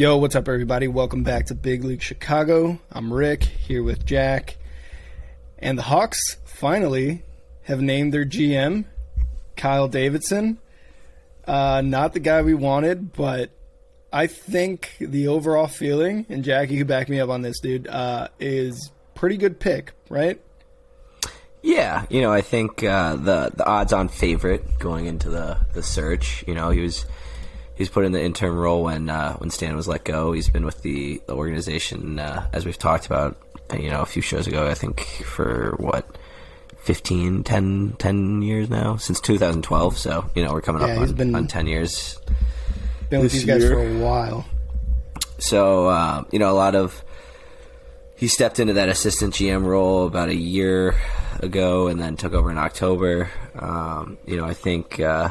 Yo, what's up, everybody? Welcome back to Big League Chicago. I'm Rick here with Jack. And the Hawks finally have named their GM, Kyle Davidson. Uh, not the guy we wanted, but I think the overall feeling, and Jack, you can back me up on this, dude, uh, is pretty good pick, right? Yeah, you know, I think uh, the the odds-on favorite going into the, the search. You know, he was he was put in the interim role when uh, when Stan was let go. He's been with the, the organization uh, as we've talked about, you know, a few shows ago. I think for what 15, 10, 10 years now since 2012. So you know, we're coming Yeah, up on, been- on ten years. Been with This these guys for a while. So uh, you know, a lot of he stepped into that assistant GM role about a year ago, and then took over in October. Um, you know, I think uh,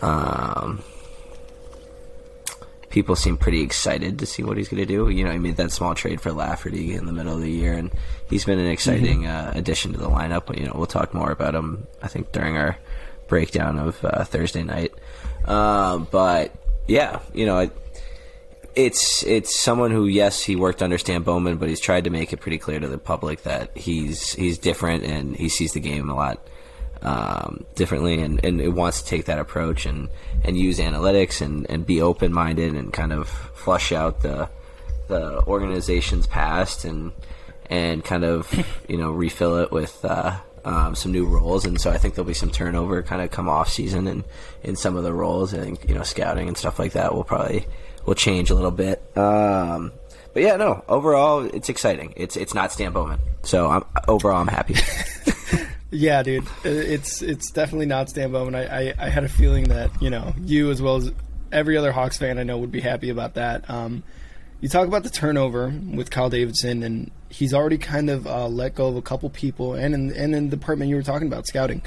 um, people seem pretty excited to see what he's going to do. You know, he made that small trade for Lafferty in the middle of the year, and he's been an exciting uh, addition to the lineup. But you know, we'll talk more about him. I think during our breakdown of uh, Thursday night. Uh, but yeah, you know. I, it's it's someone who yes he worked under Stan Bowman, but he's tried to make it pretty clear to the public that he's he's different and he sees the game a lot um, differently and, and it wants to take that approach and, and use analytics and, and be open minded and kind of flush out the the organization's past and and kind of you know refill it with uh, um, some new roles. And so I think there'll be some turnover kind of come off season and in some of the roles. I think you know scouting and stuff like that will probably will change a little bit. Um, but yeah no overall it's exciting. It's it's not Stan Bowman. So I'm overall I'm happy Yeah, dude, it's it's definitely not Stan Bowman. I, I, I had a feeling that you know you as well as every other Hawks fan I know would be happy about that. Um, you talk about the turnover with Kyle Davidson, and he's already kind of uh, let go of a couple people, and in and in the department you were talking about scouting.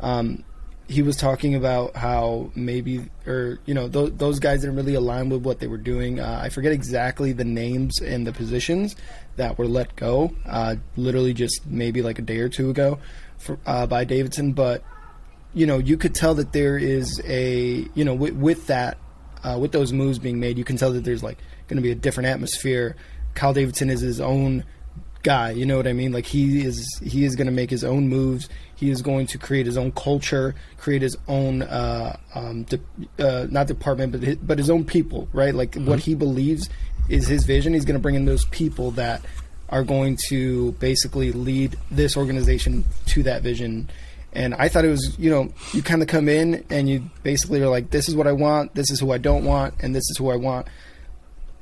Um, he was talking about how maybe, or you know, th- those guys didn't really align with what they were doing. Uh, I forget exactly the names and the positions that were let go. Uh, literally just maybe like a day or two ago, for, uh, by Davidson. But you know, you could tell that there is a, you know, with, with that, uh, with those moves being made, you can tell that there's like going to be a different atmosphere. Kyle Davidson is his own guy. You know what I mean? Like he is he is going to make his own moves. He is going to create his own culture, create his own uh, um, de- uh, not department, but his, but his own people. Right? Like what he believes is his vision. He's going to bring in those people that are going to basically lead this organization to that vision. And I thought it was, you know, you kind of come in and you basically are like, this is what I want, this is who I don't want, and this is who I want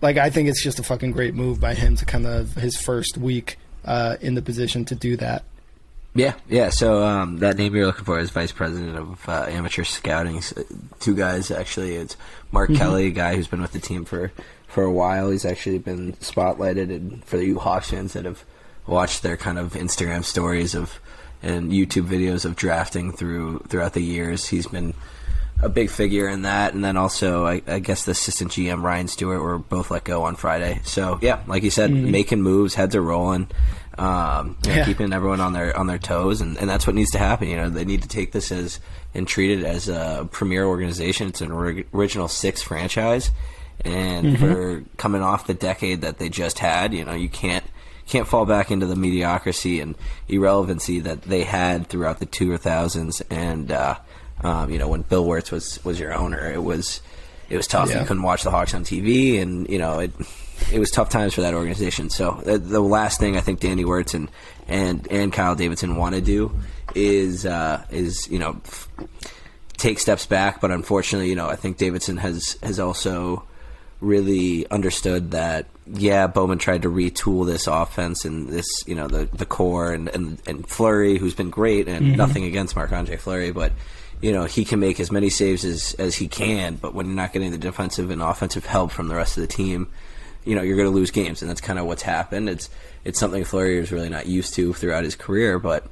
like I think it's just a fucking great move by him to kind of his first week uh, in the position to do that. Yeah, yeah. So um, that name you're looking for is vice president of uh, amateur scouting. Two guys actually. It's Mark Kelly, a guy who's been with the team for for a while. He's actually been spotlighted, and for you Hawks fans that have watched their kind of Instagram stories of and YouTube videos of drafting through throughout the years, he's been a big figure in that. And then also, I, I guess the assistant GM Ryan Stewart were both let go on Friday. So yeah, like you said, making moves, heads are rolling, um, you know, Yeah. keeping everyone on their on their toes, and, and that's what needs to happen. You know, they need to take this as and treat it as a premier organization. It's an ori- original six franchise, and for coming off the decade that they just had, you know, you can't can't fall back into the mediocrity and irrelevancy that they had throughout the 2000s and uh, um, you know when Bill Wirtz was was your owner it was it was tough. Yeah. you couldn't watch the Hawks on TV and you know it it was tough times for that organization. So the, the last thing I think Danny Wirtz and and and Kyle Davidson want to do is uh, is you know f- take steps back. But unfortunately you know I think Davidson has has also really understood that yeah, Bowman tried to retool this offense and this, you know, the the core and and, and Fleury, who's been great, and mm-hmm. nothing against Marc Andre Fleury, but you know he can make as many saves as as he can, but when you're not getting the defensive and offensive help from the rest of the team, you know you're going to lose games, and that's kind of what's happened. It's it's something Fleury is really not used to throughout his career, but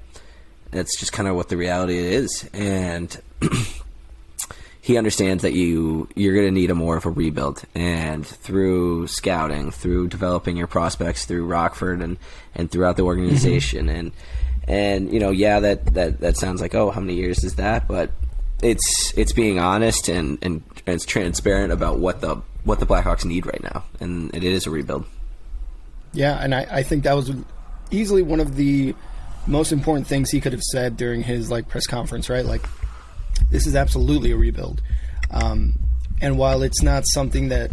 that's just kind of what the reality is, and. he understands that you you're going to need a more of a rebuild, and through scouting, through developing your prospects, through Rockford, and and throughout the mm-hmm. organization, and and you know, yeah, that that that sounds like oh, how many years is that? But it's it's being honest and, and and it's transparent about what the what the Blackhawks need right now, and it is a rebuild. Yeah, and I, I think that was easily one of the most important things he could have said during his like press conference, right? Like, this is absolutely a rebuild. Um, and while it's not something that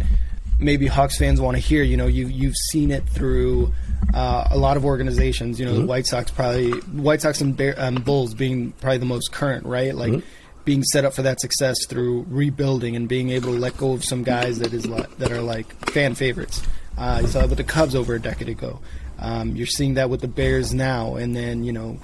maybe Hawks fans want to hear, you know, you you've seen it through uh, a lot of organizations. You know, mm-hmm. the White Sox probably White Sox and Bear, um, Bulls being probably the most current, right? Like. Mm-hmm. Being set up for that success through rebuilding and being able to let go of some guys that is that are like fan favorites. Uh, you saw that with the Cubs over a decade ago. Um, you're seeing that with the Bears now, and then you know,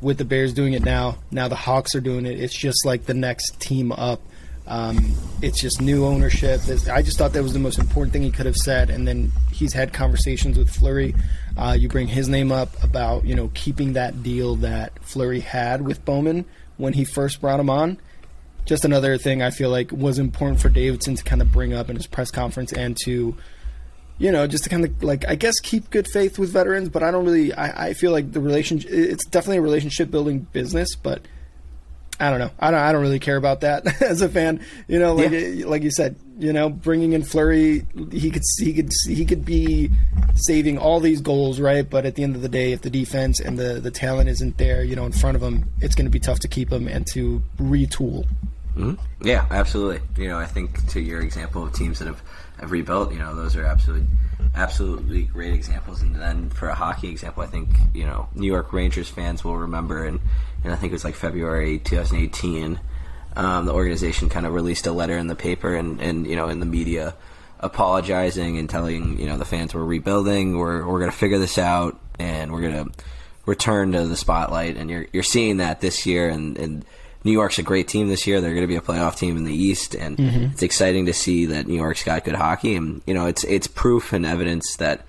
with the Bears doing it now, now the Hawks are doing it. It's just like the next team up. Um, it's just new ownership. I just thought that was the most important thing he could have said. And then he's had conversations with Fleury. Uh, you bring his name up about you know keeping that deal that Fleury had with Bowman when he first brought him on. Just another thing I feel like was important for Davidson to kind of bring up in his press conference and to you know, just to kind of like I guess keep good faith with veterans, but I don't really. I, I feel like the relationship. It's definitely a relationship building business, but I don't know. I don't. I don't really care about that as a fan. You know, like yeah. like you said, you know, bringing in Fleury, he could he could he could be saving all these goals, right? But at the end of the day, if the defense and the the talent isn't there, you know, in front of him, it's going to be tough to keep him and to retool. Mm-hmm. Yeah, absolutely. You know, I think to your example of teams that have have rebuilt. You know, those are absolutely absolutely great examples. And then for a hockey example, I think you know New York Rangers fans will remember, and, and I think it was like February 2018. Um, the organization kind of released a letter in the paper and, and you know in the media apologizing and telling you know the fans we're rebuilding, we're we're going to figure this out, and we're going to return to the spotlight. And you're you're seeing that this year, and, and New York's a great team this year. They're going to be a playoff team in the East, and mm-hmm. it's exciting to see that New York's got good hockey. And you know, it's it's proof and evidence that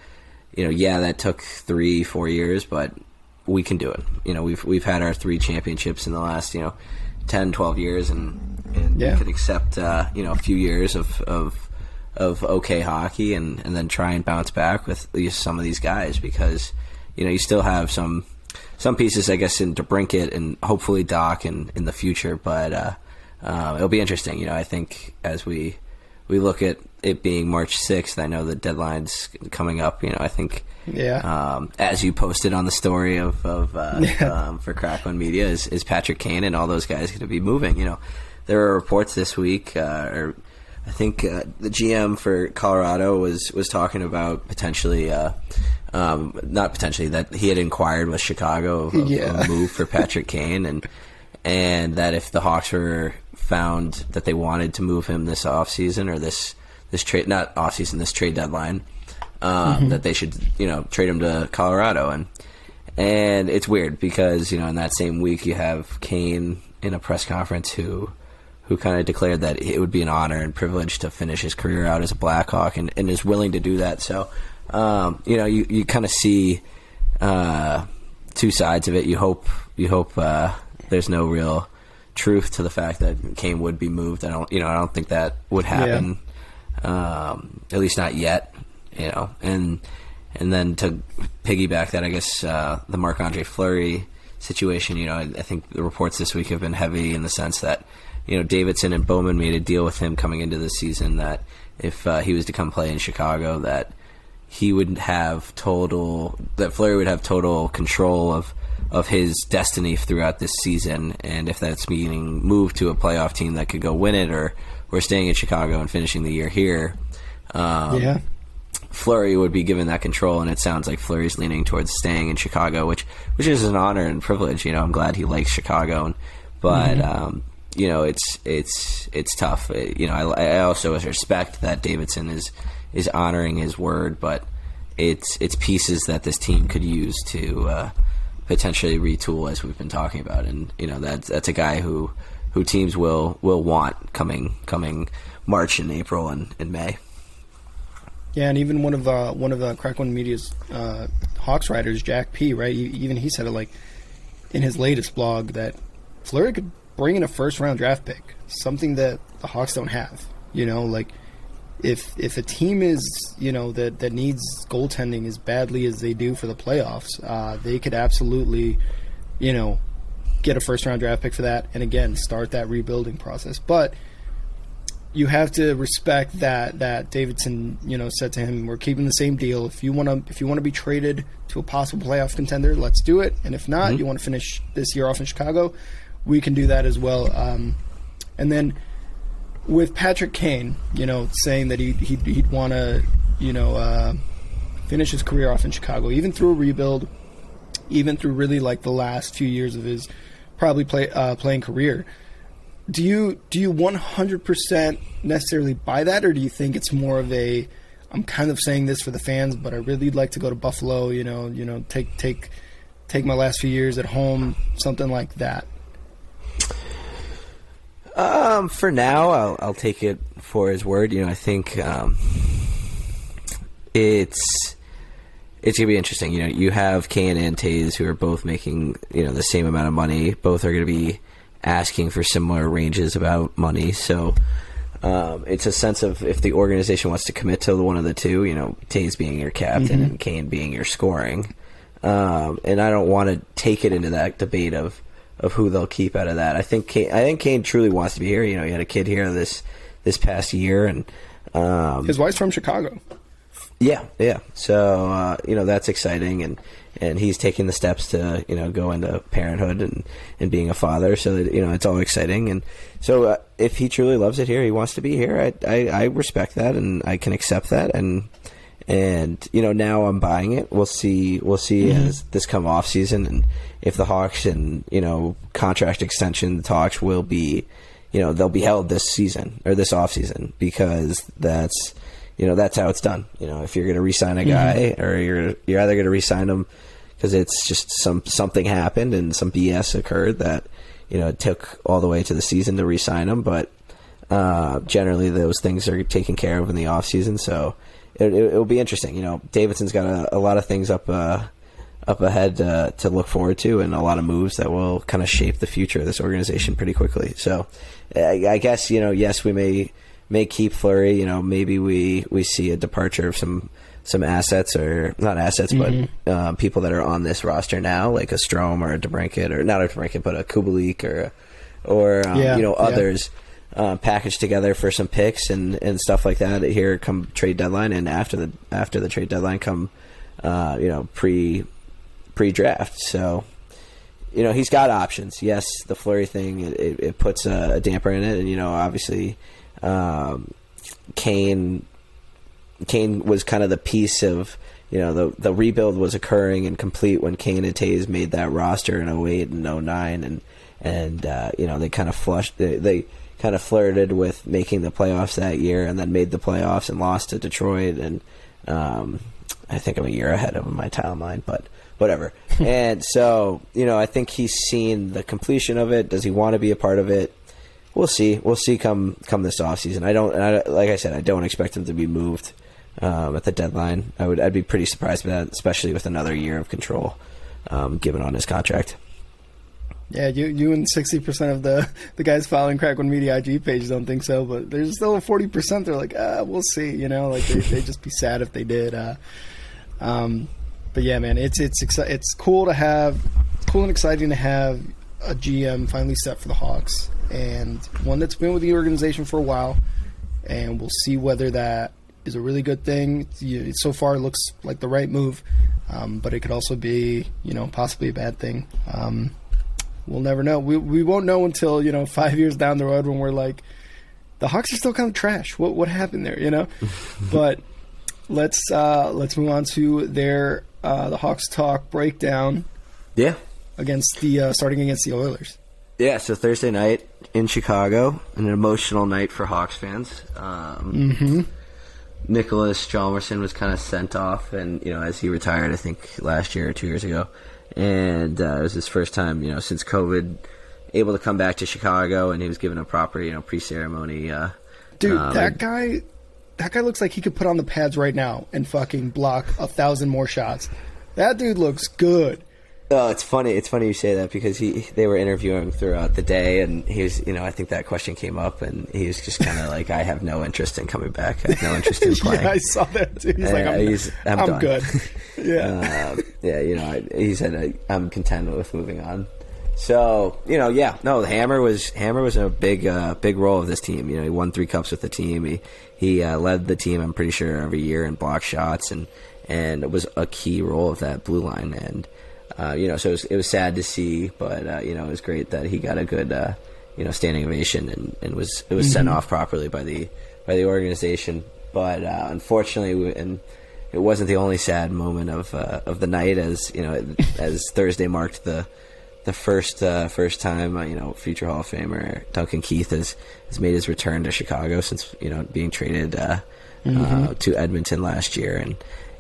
you know, yeah, that took three, four years, but we can do it. You know, we've we've had our three championships in the last you know 10, 12 years, and and yeah. we could accept uh, you know a few years of of of okay hockey, and and then try and bounce back with some of these guys because you know you still have some some pieces, I guess, in DeBrincat and hopefully Dach in, in the future. But uh, uh, it'll be interesting. You know, I think as we we look at it being March sixth, I know the deadline's coming up. You know, I think yeah. Um, as you posted on the story of, of uh, yeah. um, for Crack One Media, is, is Patrick Kane and all those guys going to be moving? You know, there are reports this week, uh, or I think uh, the GM for Colorado was was talking about potentially uh, um, not potentially that he had inquired with Chicago of, yeah. a move for Patrick Kane, and and that if the Hawks were found that they wanted to move him this offseason or this this trade not offseason this trade deadline, um, mm-hmm. that they should you know trade him to Colorado and and it's weird because you know in that same week you have Kane in a press conference who who kind of declared that it would be an honor and privilege to finish his career out as a Blackhawk and, and is willing to do that. So um, you know, you, you kind of see uh, two sides of it. You hope you hope uh, there's no real truth to the fact that Kane would be moved. I don't, you know, I don't think that would happen. Yeah. Um, at least not yet. You know, and and then to piggyback that, I guess uh, the Marc Andre Fleury situation. You know, I, I, think the reports this week have been heavy in the sense that you know Davidson and Bowman made a deal with him coming into the season that if uh, he was to come play in Chicago, that he would have total that Fleury would have total control of of his destiny throughout this season, and if that's meaning move to a playoff team that could go win it, or or staying in Chicago and finishing the year here. Um, yeah. Fleury would be given that control, and it sounds like Fleury's leaning towards staying in Chicago, which which is an honor and privilege. You know, I'm glad he likes Chicago, and, but mm-hmm. um, you know, it's it's it's tough. You know, I, I also respect that Davidson is is honoring his word, but it's it's pieces that this team could use to uh, potentially retool, as we've been talking about. And you know that's that's a guy who who teams will will want coming coming March and April and, and May. Yeah, and even one of uh, one of the Crack One Media's uh, Hawks writers, Jack P. Right, even he said it like in his latest blog that Fleury could bring in a first round draft pick, something that the Hawks don't have. You know, like if if a team is you know that that needs goaltending as badly as they do for the playoffs, uh, they could absolutely, you know, get a first round draft pick for that, and again start that rebuilding process. But you have to respect that that Davidson, you know, said to him, "We're keeping the same deal. If you want to, if you want to be traded to a possible playoff contender, let's do it. And if not, mm-hmm. you want to finish this year off in Chicago, we can do that as well." Um, and then with Patrick Kane, you know, saying that he he'd, he'd want to, you know, uh, finish his career off in Chicago, even through a rebuild, even through really like the last few years of his probably play uh, playing career. Do you do you 100% necessarily buy that or do you think it's more of a I'm kind of saying this for the fans but I really like to go to Buffalo you know you know take take take my last few years at home something like that um for now I'll I'll take it for his word you know I think um it's it's gonna be interesting. You know, you have Kane and Toews who are both making you know the same amount of money. Both are gonna be asking for similar ranges about money. So um, it's a sense of if the organization wants to commit to one of the two, you know, Toews being your captain mm-hmm. and Kane being your scoring. Um, and I don't want to take it into that debate of of who they'll keep out of that. I think Kane, I think Kane truly wants to be here. You know, he had a kid here this this past year, and um, his wife's from Chicago. Yeah, yeah. So uh, you know that's exciting, and and he's taking the steps to you know go into parenthood and and being a father. So that you know it's all exciting, and so uh, if he truly loves it here, he wants to be here. I, I I respect that, and I can accept that, and and you know now I'm buying it. We'll see. We'll see mm-hmm. as this come off season, and if the Hawks and you know contract extension talks will be, you know they'll be held this season or this off season because that's you know that's how it's done. You know, if you're going to resign a guy, mm-hmm. or you're you're either going to resign him because it's just some something happened and some BS occurred that you know it took all the way to the season to resign him, but uh, generally those things are taken care of in the off season. So it, it, will be interesting. You know, Davidson's got a, a lot of things up. Uh, up ahead uh, to look forward to, and a lot of moves that will kind of shape the future of this organization pretty quickly. So, I, I guess you know, yes, we may may keep Fleury. You know, maybe we we see a departure of some some assets or not assets, mm-hmm. but uh, people that are on this roster now, like a Strome or a DeBrincat or not a DeBrincat, but a Kubalik or or um, yeah, you know others. Yeah. Uh, packaged together for some picks and, and stuff like that here come trade deadline and after the after the trade deadline come uh, you know pre pre draft so you know he's got options. Yes the Fleury thing it, it, puts a, damper in it. And you know obviously um, Kane Kane was kind of the piece of you know the the rebuild was occurring and complete when Kane and Toews made that roster in 08 and 09 and and uh, you know they kind of flushed they, they kind of flirted with making the playoffs that year and then made the playoffs and lost to Detroit. And um, I think I'm a year ahead of my timeline but whatever and so you know I think he's seen the completion of it does he want to be a part of it we'll see. We'll see come come this off season. I don't I, like I said. I don't expect him to be moved um, at the deadline. I would I'd be pretty surprised by that, especially with another year of control um, given on his contract. Yeah, you you and sixty percent of the the guys following Crack One Media IG page don't think so, but there's still forty percent. They're like, ah, we'll see. You know, like they they just be sad if they did. Uh, um, but yeah, man, it's it's it's cool to have, cool and exciting to have a GM finally set for the Hawks and one that's been with the organization for a while. And we'll see whether that is a really good thing. So far, it looks like the right move, um, but it could also be, you know, possibly a bad thing. Um, we'll never know. We we won't know until you know five years down the road when we're like, the Hawks are still kind of trash. What what happened there? You know, but let's uh, let's move on to their uh, the Hawks talk breakdown. Yeah, against the uh, starting against the Oilers. Yeah, so Thursday night in Chicago, an emotional night for Hawks fans. Um, mm-hmm. Niklas Hjalmarsson was kind of sent off, and you know, as he retired, I think last year or two years ago, and uh, it was his first time, you know, since COVID, able to come back to Chicago, and he was given a proper, you know, pre-ceremony. Uh, Dude, um, that guy, that guy looks like he could put on the pads right now and fucking block a thousand more shots. That dude looks good. Oh, it's funny. It's funny you say that because he they were interviewing him throughout the day, and he was, you know, I think that question came up, and he was just kind of like, "I have no interest in coming back. I have no interest in playing." yeah, I saw that too. He's uh, like, "I'm, he's, I'm, I'm good." yeah, uh, yeah. You know, he said, "I'm content with moving on." So you know, yeah, no, Hammer was Hammer was a big uh, big role of this team. You know, he won three cups with the team. He he uh, led the team. I'm pretty sure every year in block shots and and it was a key role of that blue line. And uh, you know, so it was, it was sad to see, but uh, you know, it was great that he got a good uh, you know standing ovation and, and was it was mm-hmm. sent off properly by the by the organization. But uh, unfortunately, and it wasn't the only sad moment of uh, of the night, as you know, as Thursday marked the the first uh, first time uh, you know future Hall of Famer Duncan Keith has has made his return to Chicago since you know being traded uh, mm-hmm. Uh, to Edmonton last year, and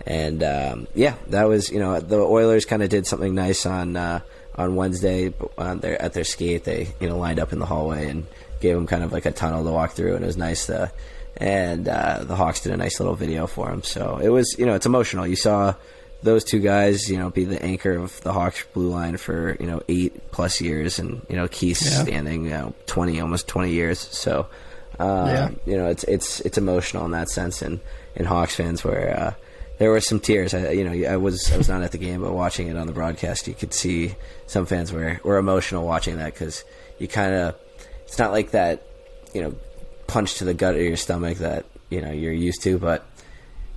and um, yeah, that was you know the Oilers kind of did something nice on uh, on Wednesday on their at their skate. They you know lined up in the hallway and gave him kind of like a tunnel to walk through, and it was nice to. And uh, the Hawks did a nice little video for him, so it was you know it's emotional. You saw those two guys, you know, be the anchor of the Hawks blue line for you know eight plus years, and you know Keith yeah. standing you know twenty almost twenty years. So um, yeah. you know it's it's it's emotional in that sense, and in Hawks fans where uh, there were some tears. I, you know, I was I was not at the game, but watching it on the broadcast, you could see some fans were were emotional watching that because you kind of it's not like that you know punch to the gut of your stomach that you know you're used to, but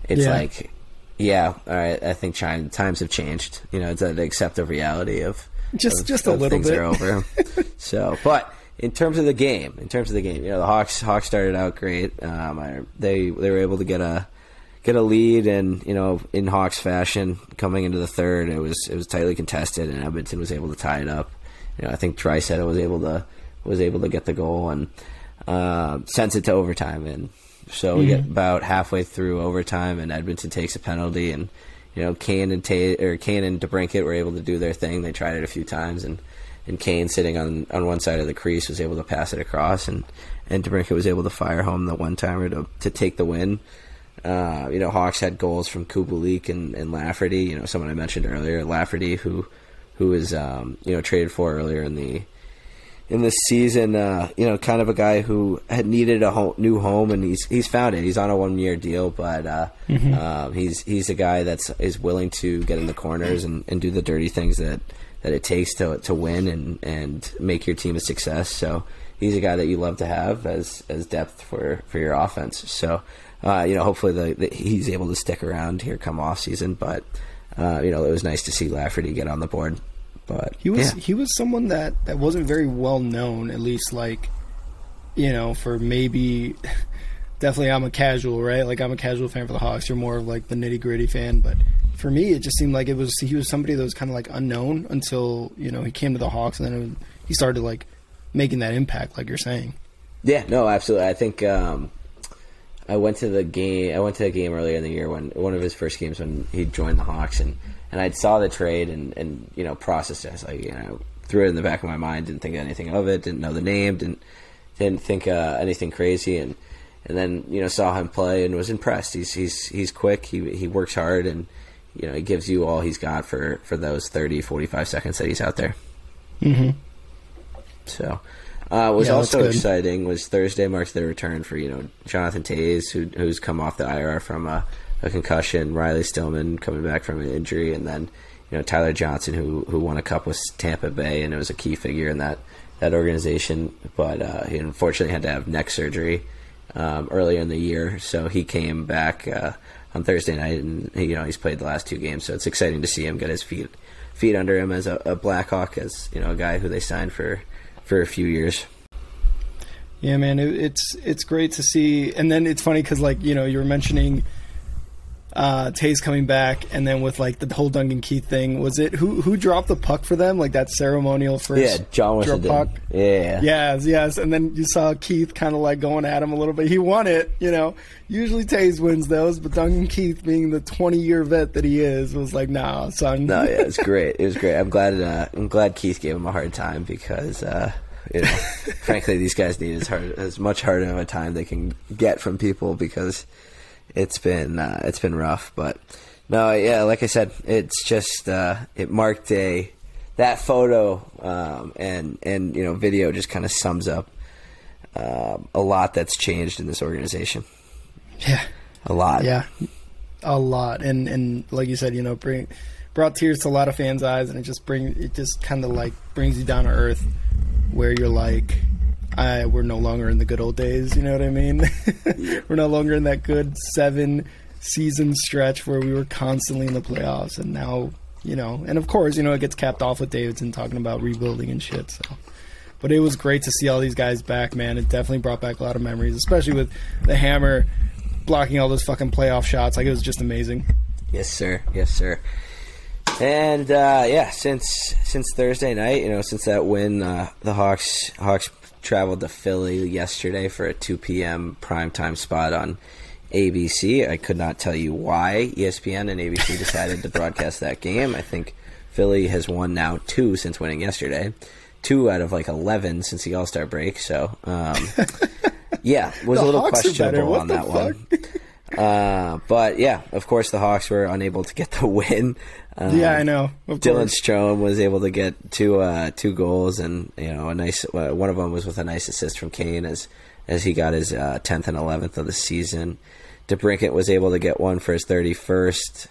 it's yeah. like yeah, all right. I think China, times have changed. You know, to accept the reality of just of, just a little things bit are over. so, but in terms of the game, in terms of the game, you know, the Hawks Hawks started out great. Um, I, they they were able to get a get a lead, and you know, in Hawks fashion, coming into the third, it was it was tightly contested, and Edmonton was able to tie it up. You know, I think Draisaitl was able to was able to get the goal and uh, sends it to overtime, and so we mm-hmm. get about halfway through overtime, and Edmonton takes a penalty, and you know Kane and or Kane and DeBrincat were able to do their thing. They tried it a few times, and and Kane sitting on on one side of the crease was able to pass it across, and and DeBrincat was able to fire home the one timer to to take the win. Uh, you know, Hawks had goals from Kubalik and, and Lafferty. You know, someone I mentioned earlier, Lafferty, who who was um, you know traded for earlier in the in this season. Uh, you know, kind of a guy who had needed a home, new home, and he's he's found it. He's on a one year deal, but uh, mm-hmm. uh, he's he's a guy that's is willing to get in the corners and, and do the dirty things that, that it takes to to win and, and make your team a success. So he's a guy that you love to have as as depth for, for your offense. So uh, you know, hopefully the, the, he's able to stick around here come off season, but. Uh, you know, it was nice to see Lafferty get on the board. But he was yeah. he was someone that that wasn't very well known, at least like you know, for maybe definitely I'm a casual, right? Like I'm a casual fan for the Hawks. You're more of like the nitty gritty fan, but for me, it just seemed like it was he was somebody that was kind of like unknown until you know he came to the Hawks, and then was, he started like making that impact, like you're saying. Yeah, no, absolutely. I think um, I went to the game. I went to a game earlier in the year when one of his first games when he joined the Hawks, and and I saw the trade and, and you know processed it. I was like, you know, threw it in the back of my mind, didn't think anything of it, didn't know the name, didn't didn't think uh, anything crazy, and and then you know saw him play and was impressed. He's he's he's quick. He he works hard, and you know he gives you all he's got for for those 30, 45 seconds that he's out there. Mm-hmm. So. Uh, was yeah, also exciting was Thursday marks the return for you know Jonathan Toews who who's come off the IR from a a concussion, Riley Stillman coming back from an injury, and then you know Tyler Johnson who who won a cup with Tampa Bay and it was a key figure in that that organization, but uh, he unfortunately had to have neck surgery um, earlier in the year, so he came back uh, on Thursday night, and you know he's played the last two games, so it's exciting to see him get his feet feet under him as a, a Blackhawk, as you know a guy who they signed for for a few years. Yeah, man, it, it's it's great to see, and then it's funny because like you know you were mentioning uh, Toews coming back, and then with like the whole Duncan Keith thing, was it who who dropped the puck for them? Like that ceremonial first. Yeah, John was puck. Yeah. Yes, yes, and then you saw Keith kind of like going at him a little bit. He won it, you know. Usually Toews wins those, but Duncan Keith, being the twenty year vet that he is, was like, "Nah, son." No, yeah, it's great. It was great. I'm glad. Uh, I'm glad Keith gave him a hard time because. Uh, you know, frankly, these guys need as hard as much harder of a time they can get from people because it's been uh, it's been rough, but no, yeah, like I said, it's just uh, it marked a that photo um, and and you know video just kind of sums up uh, a lot that's changed in this organization. Yeah, a lot. Yeah, a lot, and and like you said, you know, bring brought tears to a lot of fans' eyes, and it just bring it just kind of like brings you down to earth, where you're like, I, we're no longer in the good old days. You know what I mean? we're no longer in that good seven season stretch where we were constantly in the playoffs, and now you know, and of course, you know, it gets capped off with Davidson talking about rebuilding and shit. So, but it was great to see all these guys back, man. It definitely brought back a lot of memories, especially with the hammer blocking all those fucking playoff shots. Like it was just amazing. Yes, sir. Yes, sir. And uh, yeah, since since Thursday night, you know, since that win, uh, the Hawks Hawks traveled to Philly yesterday for a 2 p.m. primetime spot on ABC. I could not tell you why ESPN and ABC decided to broadcast that game. I think Philly has won now two since winning yesterday, two out of like 11 since the All Star break. So, um, yeah, was a little Hawks questionable on that one. Uh, but yeah, of course, the Hawks were unable to get the win. Um, yeah, I know. Of Dylan course. Strome was able to get two uh, two goals, and you know a nice uh, one of them was with a nice assist from Kane as as he got his uh, tenth and eleventh of the season. DeBrincat was able to get one for his thirty first,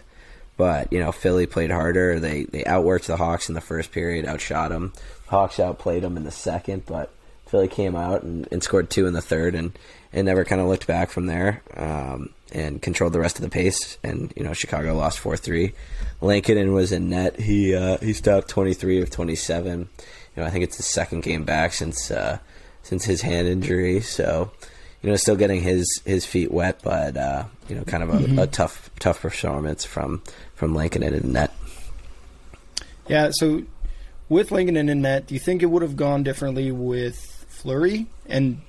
but you know Philly played harder. They they outworked the Hawks in the first period, outshot them. Hawks outplayed them in the second, but Philly came out and, and scored two in the third, and and never kind of looked back from there. Um, and controlled the rest of the pace, and you know Chicago lost four three. Lankinen was in net. He uh, he stopped twenty three of twenty seven. You know I think it's the second game back since uh, since his hand injury. So you know still getting his his feet wet, but uh, you know kind of a, a tough tough performance from from Lankinen in net. Yeah, so with Lankinen in net, do you think it would have gone differently with Fleury? And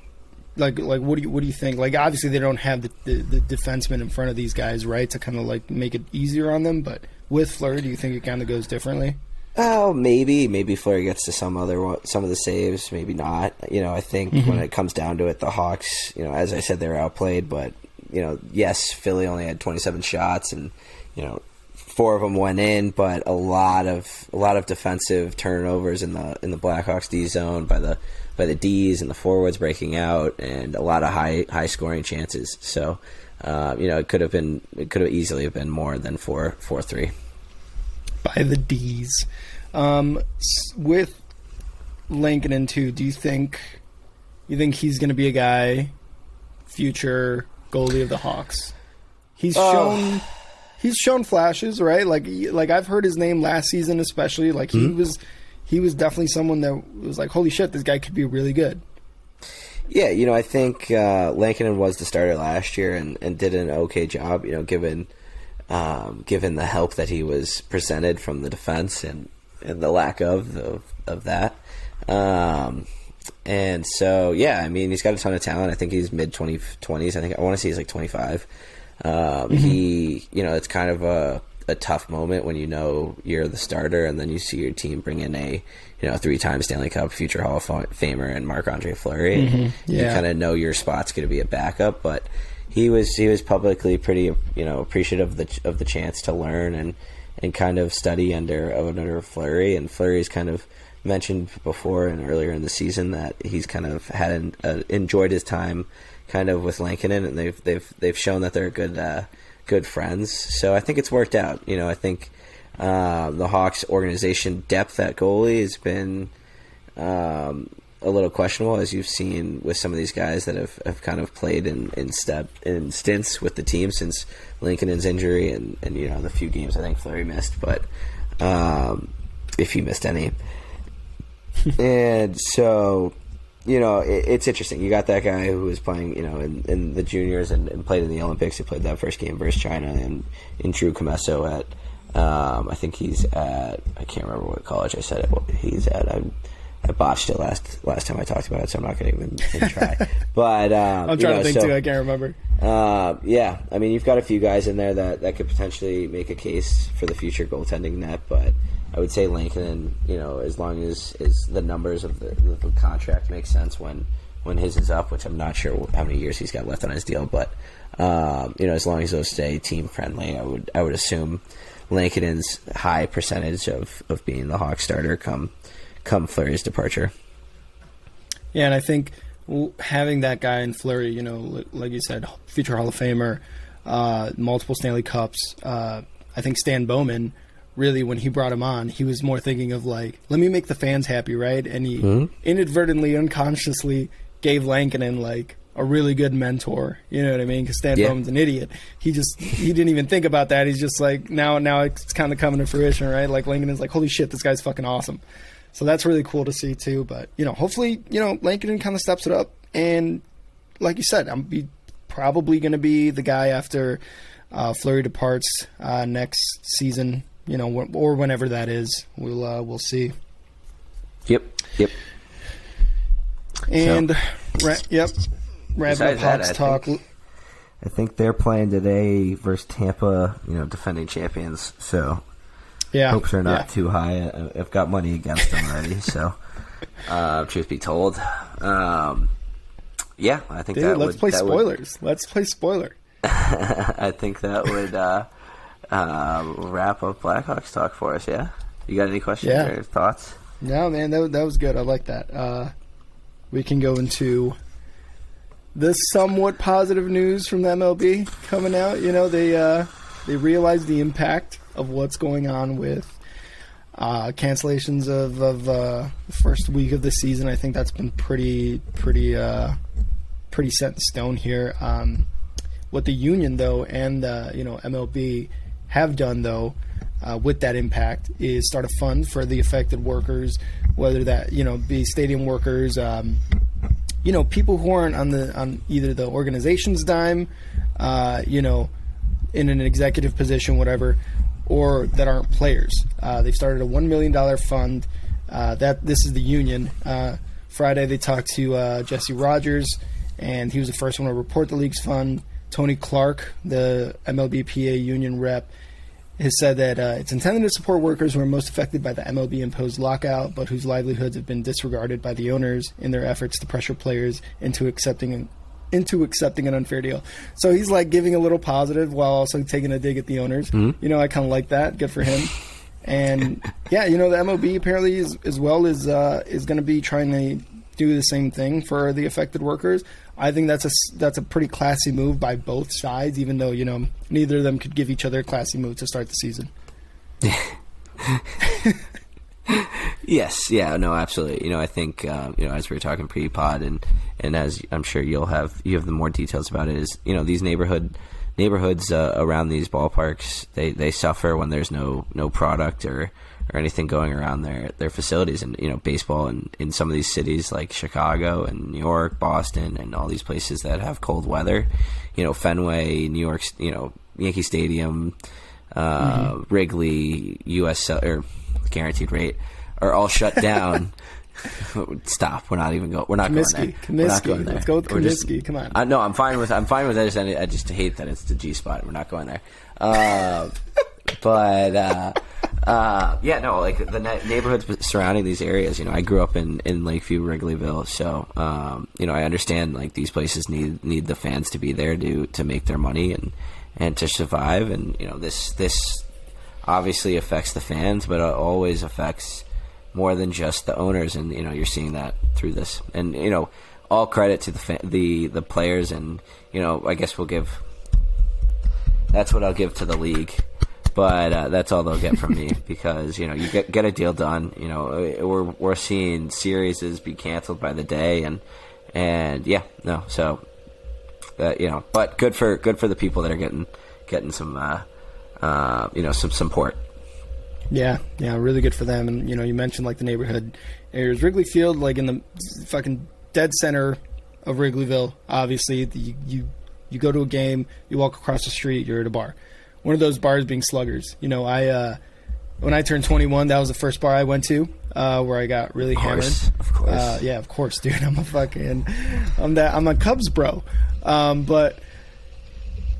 like, like what do you what do you think? Like, obviously they don't have the, the, the defenseman in front of these guys, right, to kind of like make it easier on them. But with Fleury, do you think it kind of goes differently? Oh, maybe maybe Fleury gets to some other one, some of the saves, maybe not. You know, I think mm-hmm. when it comes down to it, the Hawks, you know, as I said, they were outplayed, but you know, yes, Philly only had 27 shots, and you know, four of them went in, but a lot of a lot of defensive turnovers in the in the Blackhawks D zone by the by the D's and the forwards breaking out, and a lot of high high scoring chances. So, uh, you know, it could have been it could have easily have been more than four four three. By the D's. Um, s- with Lankinen too, do you think you think he's going to be a guy, future goalie of the Hawks? He's Oh. shown he's shown flashes, right? Like like I've heard his name last season, especially. Like he was he was definitely someone that was like, holy shit, this guy could be really good. Yeah, you know, I think uh, Lankinen was the starter last year and, and did an okay job. You know, given um, given the help that he was presented from the defense and, and the lack of of, of that. Um, and so, yeah, I mean, he's got a ton of talent. I think he's mid 20, 20s. I think I want to say he's like 25. Um, He, you know, it's kind of a, a tough moment when you know you're the starter and then you see your team bring in a, you know, three time Stanley Cup future Hall of Famer and Marc Andre Fleury. You Yeah. kind of know your spot's going to be a backup, but he was he was publicly pretty you know appreciative of the of the chance to learn and and kind of study under under Fleury and Fleury's kind of mentioned before and earlier in the season that he's kind of had an, uh, enjoyed his time kind of with Lankinen and they've they've they've shown that they're a good uh, good friends. So I think it's worked out. You know I think uh, the Hawks organization depth at goalie has been um, a little questionable, as you've seen with some of these guys that have, have kind of played in, in step in stints with the team since Lankinen's injury and, and you know the few games I think Fleury missed, but um, if he missed any, and so you know it, it's interesting. You got that guy who was playing you know in, in the juniors and, and played in the Olympics. He played that first game versus China and in Drew Commesso at um, I think he's at I can't remember what college I said it. He's at. I, I botched it last last time I talked about it, so I'm not going to even, even try. but um, I'm you trying know, to think so, too. I can't remember. uh, yeah, I mean, you've got a few guys in there that, that could potentially make a case for the future goaltending net, but I would say Lankinen, you know, as long as, as the numbers of the, the contract make sense when when his is up, which I'm not sure how many years he's got left on his deal, but um, you know, as long as those stay team friendly, I would I would assume Lankinen's high percentage of, of being the Hawk starter come come Fleury's departure. Yeah, and I think having that guy in Fleury, you know, like you said, future Hall of Famer, uh, multiple Stanley Cups. Uh, I think Stan Bowman really when he brought him on, he was more thinking of like, let me make the fans happy, right? And he inadvertently, unconsciously gave Lankinen like a really good mentor. You know what I mean? Because Stan Yeah. Bowman's an idiot. He just he didn't even think about that. He's just like now now it's kind of coming to fruition, right? Like Lankinen's like, holy shit, this guy's fucking awesome. So that's really cool to see too. But you know, hopefully, you know, Lankinen kind of steps it up. And like you said, I'm be probably going to be the guy after uh, Fleury departs uh, next season. You know, wh- or whenever that is, we'll uh, we'll see. Yep. Yep. And ra- yep, wrapping up Besides that, Hawks I talk. think- I think they're playing today versus Tampa. You know, defending champions. So Yeah, hopes are not yeah. too high. I- I've got money against them already. so, uh, truth be told, um, yeah, I think Dude, that let's would, play that would- spoilers. Let's play spoiler. I think that would uh, uh, wrap up Blackhawks talk for us. Yeah, you got any questions Yeah. or thoughts? No, man, that, that was good. I like that. Uh, we can go into the somewhat positive news from the MLB coming out. You know, they uh, they realized the impact of what's going on with uh, cancellations of of uh, the first week of the season. I think that's been pretty pretty uh, pretty set in stone here. Um, what the union though and the you know MLB have done though uh, with that impact is start a fund for the affected workers, whether that you know be stadium workers, um, you know people who aren't on the on either the organization's dime, uh, you know, in an executive position, whatever, or that aren't players. Uh, they've started a one million dollar fund. Uh, that this is the union. Uh, Friday they talked to uh, Jesse Rogers, and he was the first one to report the league's fund. Tony Clark, the MLBPA union rep, has said that uh, it's intended to support workers who are most affected by the MLB imposed lockout, but whose livelihoods have been disregarded by the owners in their efforts to pressure players into accepting an, into accepting an unfair deal. So he's like giving a little positive while also taking a dig at the owners. You know, I kind of like that. Good for him. And yeah, you know, the MLB apparently is, as well is uh, is going to be trying to do the same thing for the affected workers. I think that's a that's a pretty classy move by both sides, even though you know neither of them could give each other a classy move to start the season. Yes, yeah, no, absolutely. You know, I think um, you know as we were talking pre-pod, and and as I'm sure you'll have you have the more details about it. Is you know these neighborhood neighborhoods uh, around these ballparks they they suffer when there's no no product or or anything going around their their facilities, and you know baseball in in some of these cities like Chicago and New York, Boston, and all these places that have cold weather. You know, Fenway, New York, you know Yankee Stadium, uh, Wrigley, U.S. Or guaranteed rate are all shut down. Stop. We're not even going. We're not Comiskey, going there. Comiskey. going there. Let's go with We're just- Comiskey. Come on. I, no, I'm fine with. I'm fine with that. I just, I just hate that it's the G spot. We're not going there. Uh, but uh, uh, yeah, no, like the ne- neighborhoods surrounding these areas. You know, I grew up in in Lakeview, Wrigleyville, so um, you know I understand like these places need need the fans to be there to to make their money and and to survive. And you know this this obviously affects the fans, but it always affects more than just the owners. And you know you're seeing that through this. And you know all credit to the fa- the the players, and you know I guess we'll give that's what I'll give to the league. But uh, that's all they'll get from me because you know you get get a deal done. You know uh, we're we're seeing series be canceled by the day and and yeah no so uh, you know but good for good for the people that are getting getting some uh, uh, you know some support. Yeah, yeah, really good for them. And you know, you mentioned like the neighborhood areas, Wrigley Field, like in the fucking dead center of Wrigleyville. Obviously, you you you go to a game, you walk across the street, you're at a bar. One of those bars being Sluggers. You know, I uh, when I turned 21, that was the first bar I went to uh, where I got really course, hammered. of course. Uh, yeah, of course, dude. I'm a fucking I'm that I'm a Cubs bro. Um, but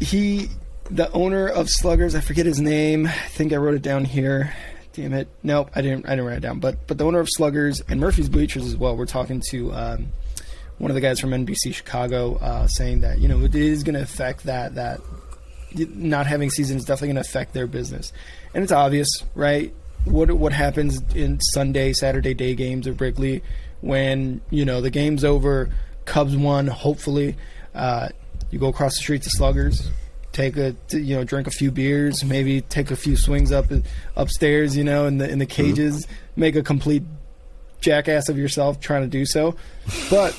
he the owner of Sluggers, I forget his name. I think I wrote it down here. Damn it. Nope, I didn't I didn't write it down. But but the owner of Sluggers and Murphy's Bleachers as well. We're talking to um, one of the guys from NBC Chicago uh, saying that, you know, it is gonna affect that that not having season is definitely going to affect their business, and it's obvious, right? What what happens in Sunday, Saturday day games at Wrigley when you know the game's over, Cubs won. Hopefully, uh, you go across the street to Sluggers. take a you know drink a few beers, maybe take a few swings up upstairs, you know, in the in the cages, make a complete jackass of yourself trying to do so, but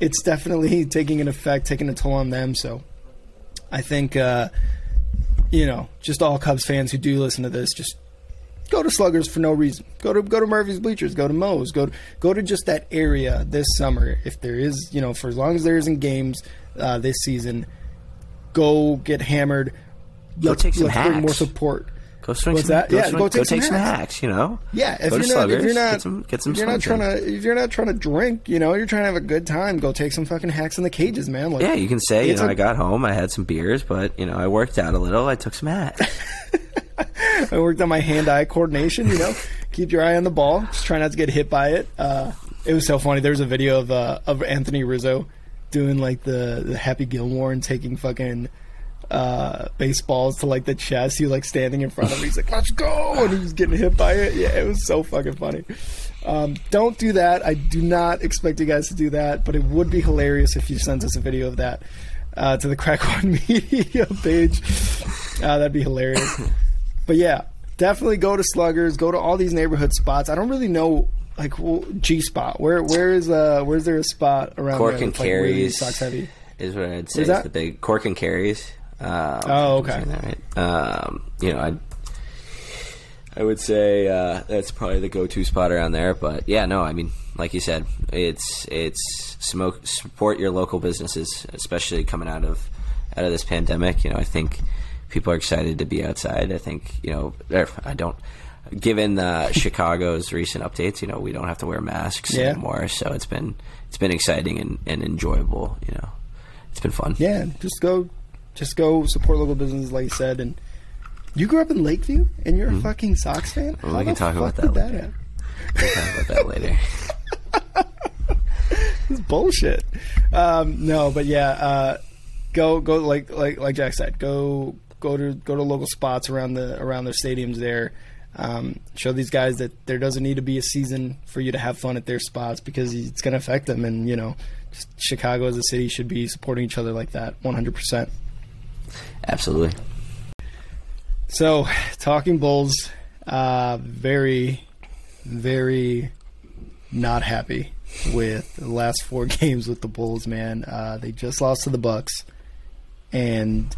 it's definitely taking an effect, taking a toll on them. So I think uh, you know, just all Cubs fans who do listen to this, just go to Sluggers for no reason. Go to go to Murphy's Bleachers. Go to Moe's. Go to, go to just that area this summer. If there is, you know, for as long as there isn't games uh, this season, go get hammered. Go let's, take some let's bring more support. Go swing What's some, that? Go Yeah, swing- go take some some hacks. You know. Yeah, if Go you're not, if you're not, get some, get some if you're not trying in. to, if you're not trying to drink, you know, you're trying to have a good time. Go take some fucking hacks in the cages, man. Like, Yeah, you can say, you know, a- I got home, I had some beers, but you know, I worked out a little. I took some hacks. I worked on my hand-eye coordination. You know, keep your eye on the ball. Just try not to get hit by it. Uh, it was so funny. There was a video of uh, of Anthony Rizzo doing like the, the Happy Gilmore and taking fucking uh, baseballs to like the chest. He was like standing in front of me. He's like, "Let's go!" and he was getting hit by it. Yeah, it was so fucking funny. Um, don't do that. I do not expect you guys to do that, but it would be hilarious if you sent us a video of that uh, to the Crack One Media page. Uh, that'd be hilarious. But yeah, definitely go to Sluggers. Go to all these neighborhood spots. I don't really know like well, G spot. Where where is uh where's there a spot around Cork there and like, really carries Sox is what I'd say. Is the big Cork and Kerry's. Um, Oh, okay. that right. Um, you know, I I would say uh, that's probably the go-to spot around there. But yeah, no, I mean, like you said, it's it's smoke support your local businesses, especially coming out of out of this pandemic. You know, I think people are excited to be outside. I think you know, er, I don't. Given uh, Chicago's recent updates, you know, we don't have to wear masks Yeah. anymore, so it's been it's been exciting and, and enjoyable. You know, it's been fun. Yeah, just go just go support local businesses like you said and you grew up in Lakeview and you're a fucking Sox fan? Well, How we can talk about that later. happen? We'll talk about that later. This is bullshit. Um, no, but yeah, uh, go go like like like Jack said, go go to go to local spots around the around their stadiums there. Um, show these guys that there doesn't need to be a season for you to have fun at their spots because it's going to affect them. And you know, just Chicago as a city should be supporting each other like that, one hundred percent. Absolutely. So, talking Bulls, uh, very, very not happy with the last four games with the Bulls. Man, uh, they just lost to the Bucks, and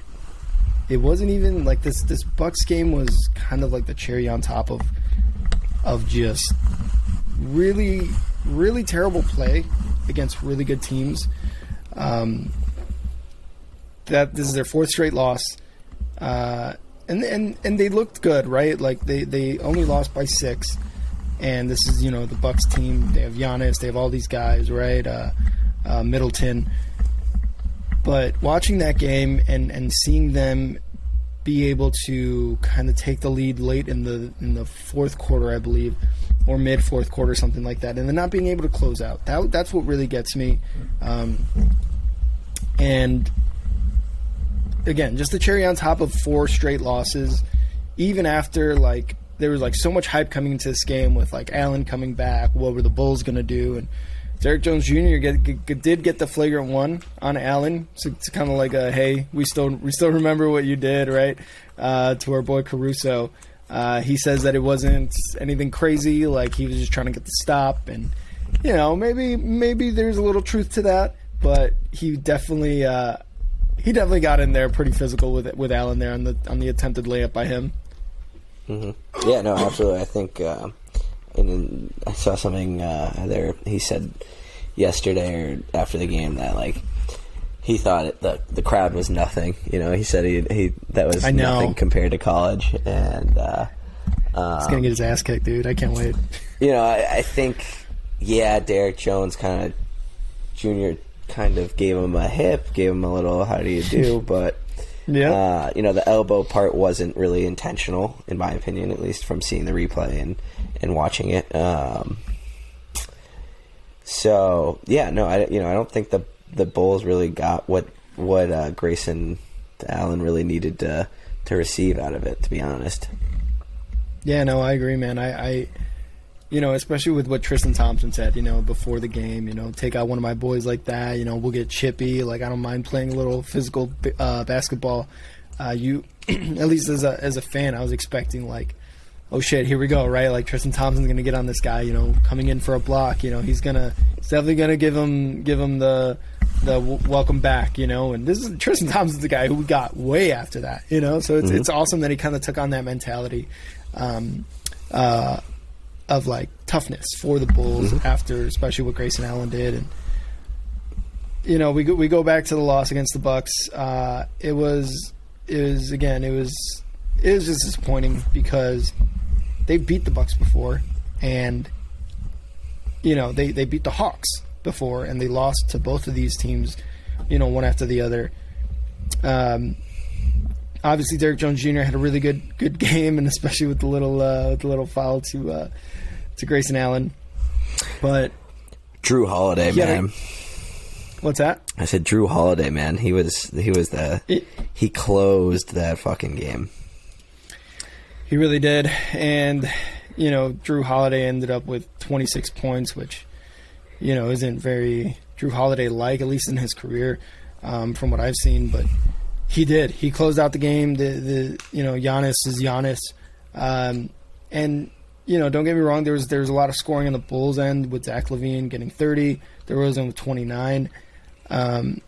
it wasn't even like this. This Bucks game was kind of like the cherry on top of of just really, really terrible play against really good teams. Um, that this is their fourth straight loss. Uh, and and and they looked good, right? Like they they only lost by six, and this is you know the Bucks team. They have Giannis, they have all these guys, right? Uh, uh, Middleton. But watching that game and and seeing them be able to kind of take the lead late in the in the fourth quarter, I believe, or mid fourth quarter, something like that, and then not being able to close out. That that's what really gets me. Um, and again, just the cherry on top of four straight losses, even after like there was like so much hype coming into this game with like Allen coming back, what were the Bulls going to do? And Derrick Jones Jr. Get, get, did get the flagrant one on Allen, so it's kind of like a hey, we still we still remember what you did, right? Uh, to our boy Caruso. Uh, he says that it wasn't anything crazy, like he was just trying to get the stop, and you know maybe maybe there's a little truth to that, but he definitely uh, he definitely got in there pretty physical with with Allen there on the on the attempted layup by him. Yeah, no, absolutely. I think, uh, and then I saw something uh, there. He said yesterday or after the game that like he thought it, the the crowd was nothing. You know, he said he he that was I know. nothing compared to college, and uh, He's gonna get his ass kicked, dude. I can't wait. you know, I, I think yeah, Derrick Jones kind of Junior kind of gave him a hip, gave him a little how do you do, but. Yeah. Uh, you know, the elbow part wasn't really intentional, in my opinion, at least from seeing the replay and, and watching it. Um, so yeah, no, I you know I don't think the the Bulls really got what what uh, Grayson Allen really needed to to receive out of it. To be honest, Yeah, no, I agree, man. I, I, you know, especially with what Tristan Thompson said, you know, before the game, you know, take out one of my boys like that, you know, we'll get chippy. Like I don't mind playing a little physical uh, basketball. uh, you, at least as a as a fan, I was expecting like, oh shit, here we go, right? Like Tristan Thompson's gonna get on this guy, you know, coming in for a block. You know, he's gonna, he's definitely gonna give him give him the the w- welcome back, you know. And this is Tristan Thompson's the guy who we got way after that, you know. So it's Mm-hmm. it's awesome that he kind of took on that mentality. Um, uh, of like toughness for the Bulls Mm-hmm. after, especially what Grayson Allen did, and you know we go, we go back to the loss against the Bucks. Uh, it was it was again it was it was just disappointing because they beat the Bucks before, and you know they they beat the Hawks before, and they lost to both of these teams, you know one after the other. Um, obviously Derrick Jones Jr. had a really good good game, and especially with the little uh, with the little foul to uh, to Grayson Allen. But Jrue Holiday, man. what's that? I said Jrue Holiday, man. He was he was the It- he closed that fucking game. He really did, and you know Jrue Holiday ended up with 26 points, which you know isn't very Jrue Holiday like, at least in his career, um, from what I've seen. But he did. He closed out the game. The the you know Giannis is Giannis, um, and you know don't get me wrong. There was there was a lot of scoring on the Bulls end with Zach LaVine getting 30, DeRozan with 29. Um,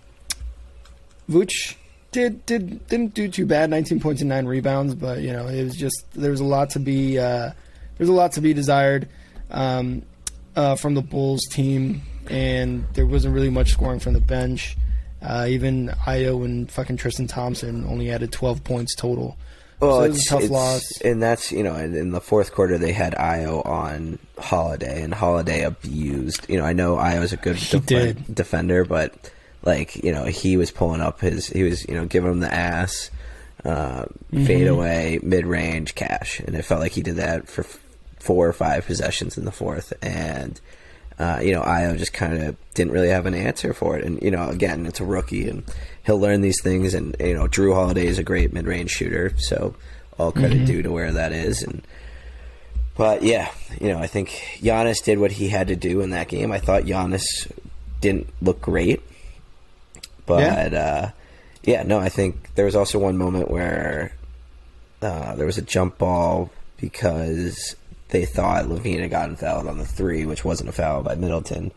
Vooch did did didn't do too bad, 19 points and nine rebounds, but you know it was just there was a lot to be uh, there's a lot to be desired um, uh, from the Bulls team, and there wasn't really much scoring from the bench. Uh, even Ayo and fucking Tristan Thompson only added 12 points total. so it was a tough loss. and that's you know, in, in the fourth quarter they had Ayo on Holiday, and Holiday abused. You know, I know Ayo Ayo's a good def- did. defender, but like you know, he was pulling up his, he was you know giving him the ass, uh, Mm-hmm. fade away, mid range cash, and it felt like he did that for f- four or five possessions in the fourth, and. Uh, you know, Ayo just kind of didn't really have an answer for it. And, you know, again, it's a rookie and he'll learn these things. And, you know, Jrue Holiday is a great mid range shooter. So all credit due to where that is. And, but yeah, you know, I think Giannis did what he had to do in that game. I thought Giannis didn't look great. But, Yeah. uh, yeah, no, I think there was also one moment where uh, there was a jump ball because they thought LaVine had gotten fouled on the three, which wasn't a foul by Middleton.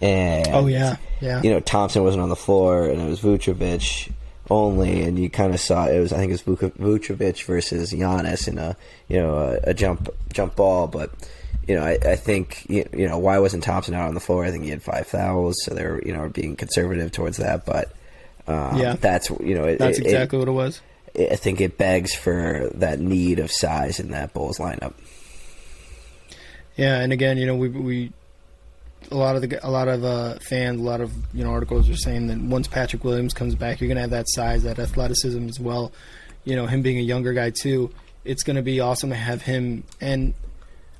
And Oh, yeah, yeah. you know Thompson wasn't on the floor, and it was Vucevic only, and you kind of saw it was I think it was Vuce- Vucevic versus Giannis in a you know a, a jump jump ball, but you know I, I think you, know why wasn't Thompson out on the floor? I think he had five fouls, so they're you know being conservative towards that, but. Um, Yeah. that's you know it, That's it- it- exactly what it was. I think it begs for that need of size in that Bulls lineup. Yeah, and again, you know, we we a lot of the a lot of uh, fans, a lot of you know articles are saying that once Patrick Williams comes back, you're gonna have that size, that athleticism as well. You know, him being a younger guy too, it's gonna be awesome to have him. And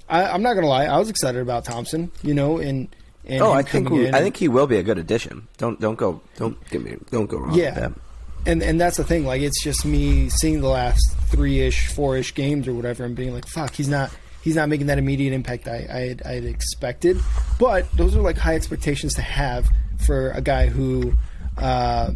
I, I'm not gonna lie, I was excited about Thompson. You know, and and Oh, I think we, I think he will be a good addition. Don't don't go don't get me don't go wrong. Yeah. with that. and and that's the thing. Like, it's just me seeing the last three ish, four ish games or whatever, and being like, "Fuck, he's not." He's not making that immediate impact I, I, had, I had expected, but those are like high expectations to have for a guy who uh,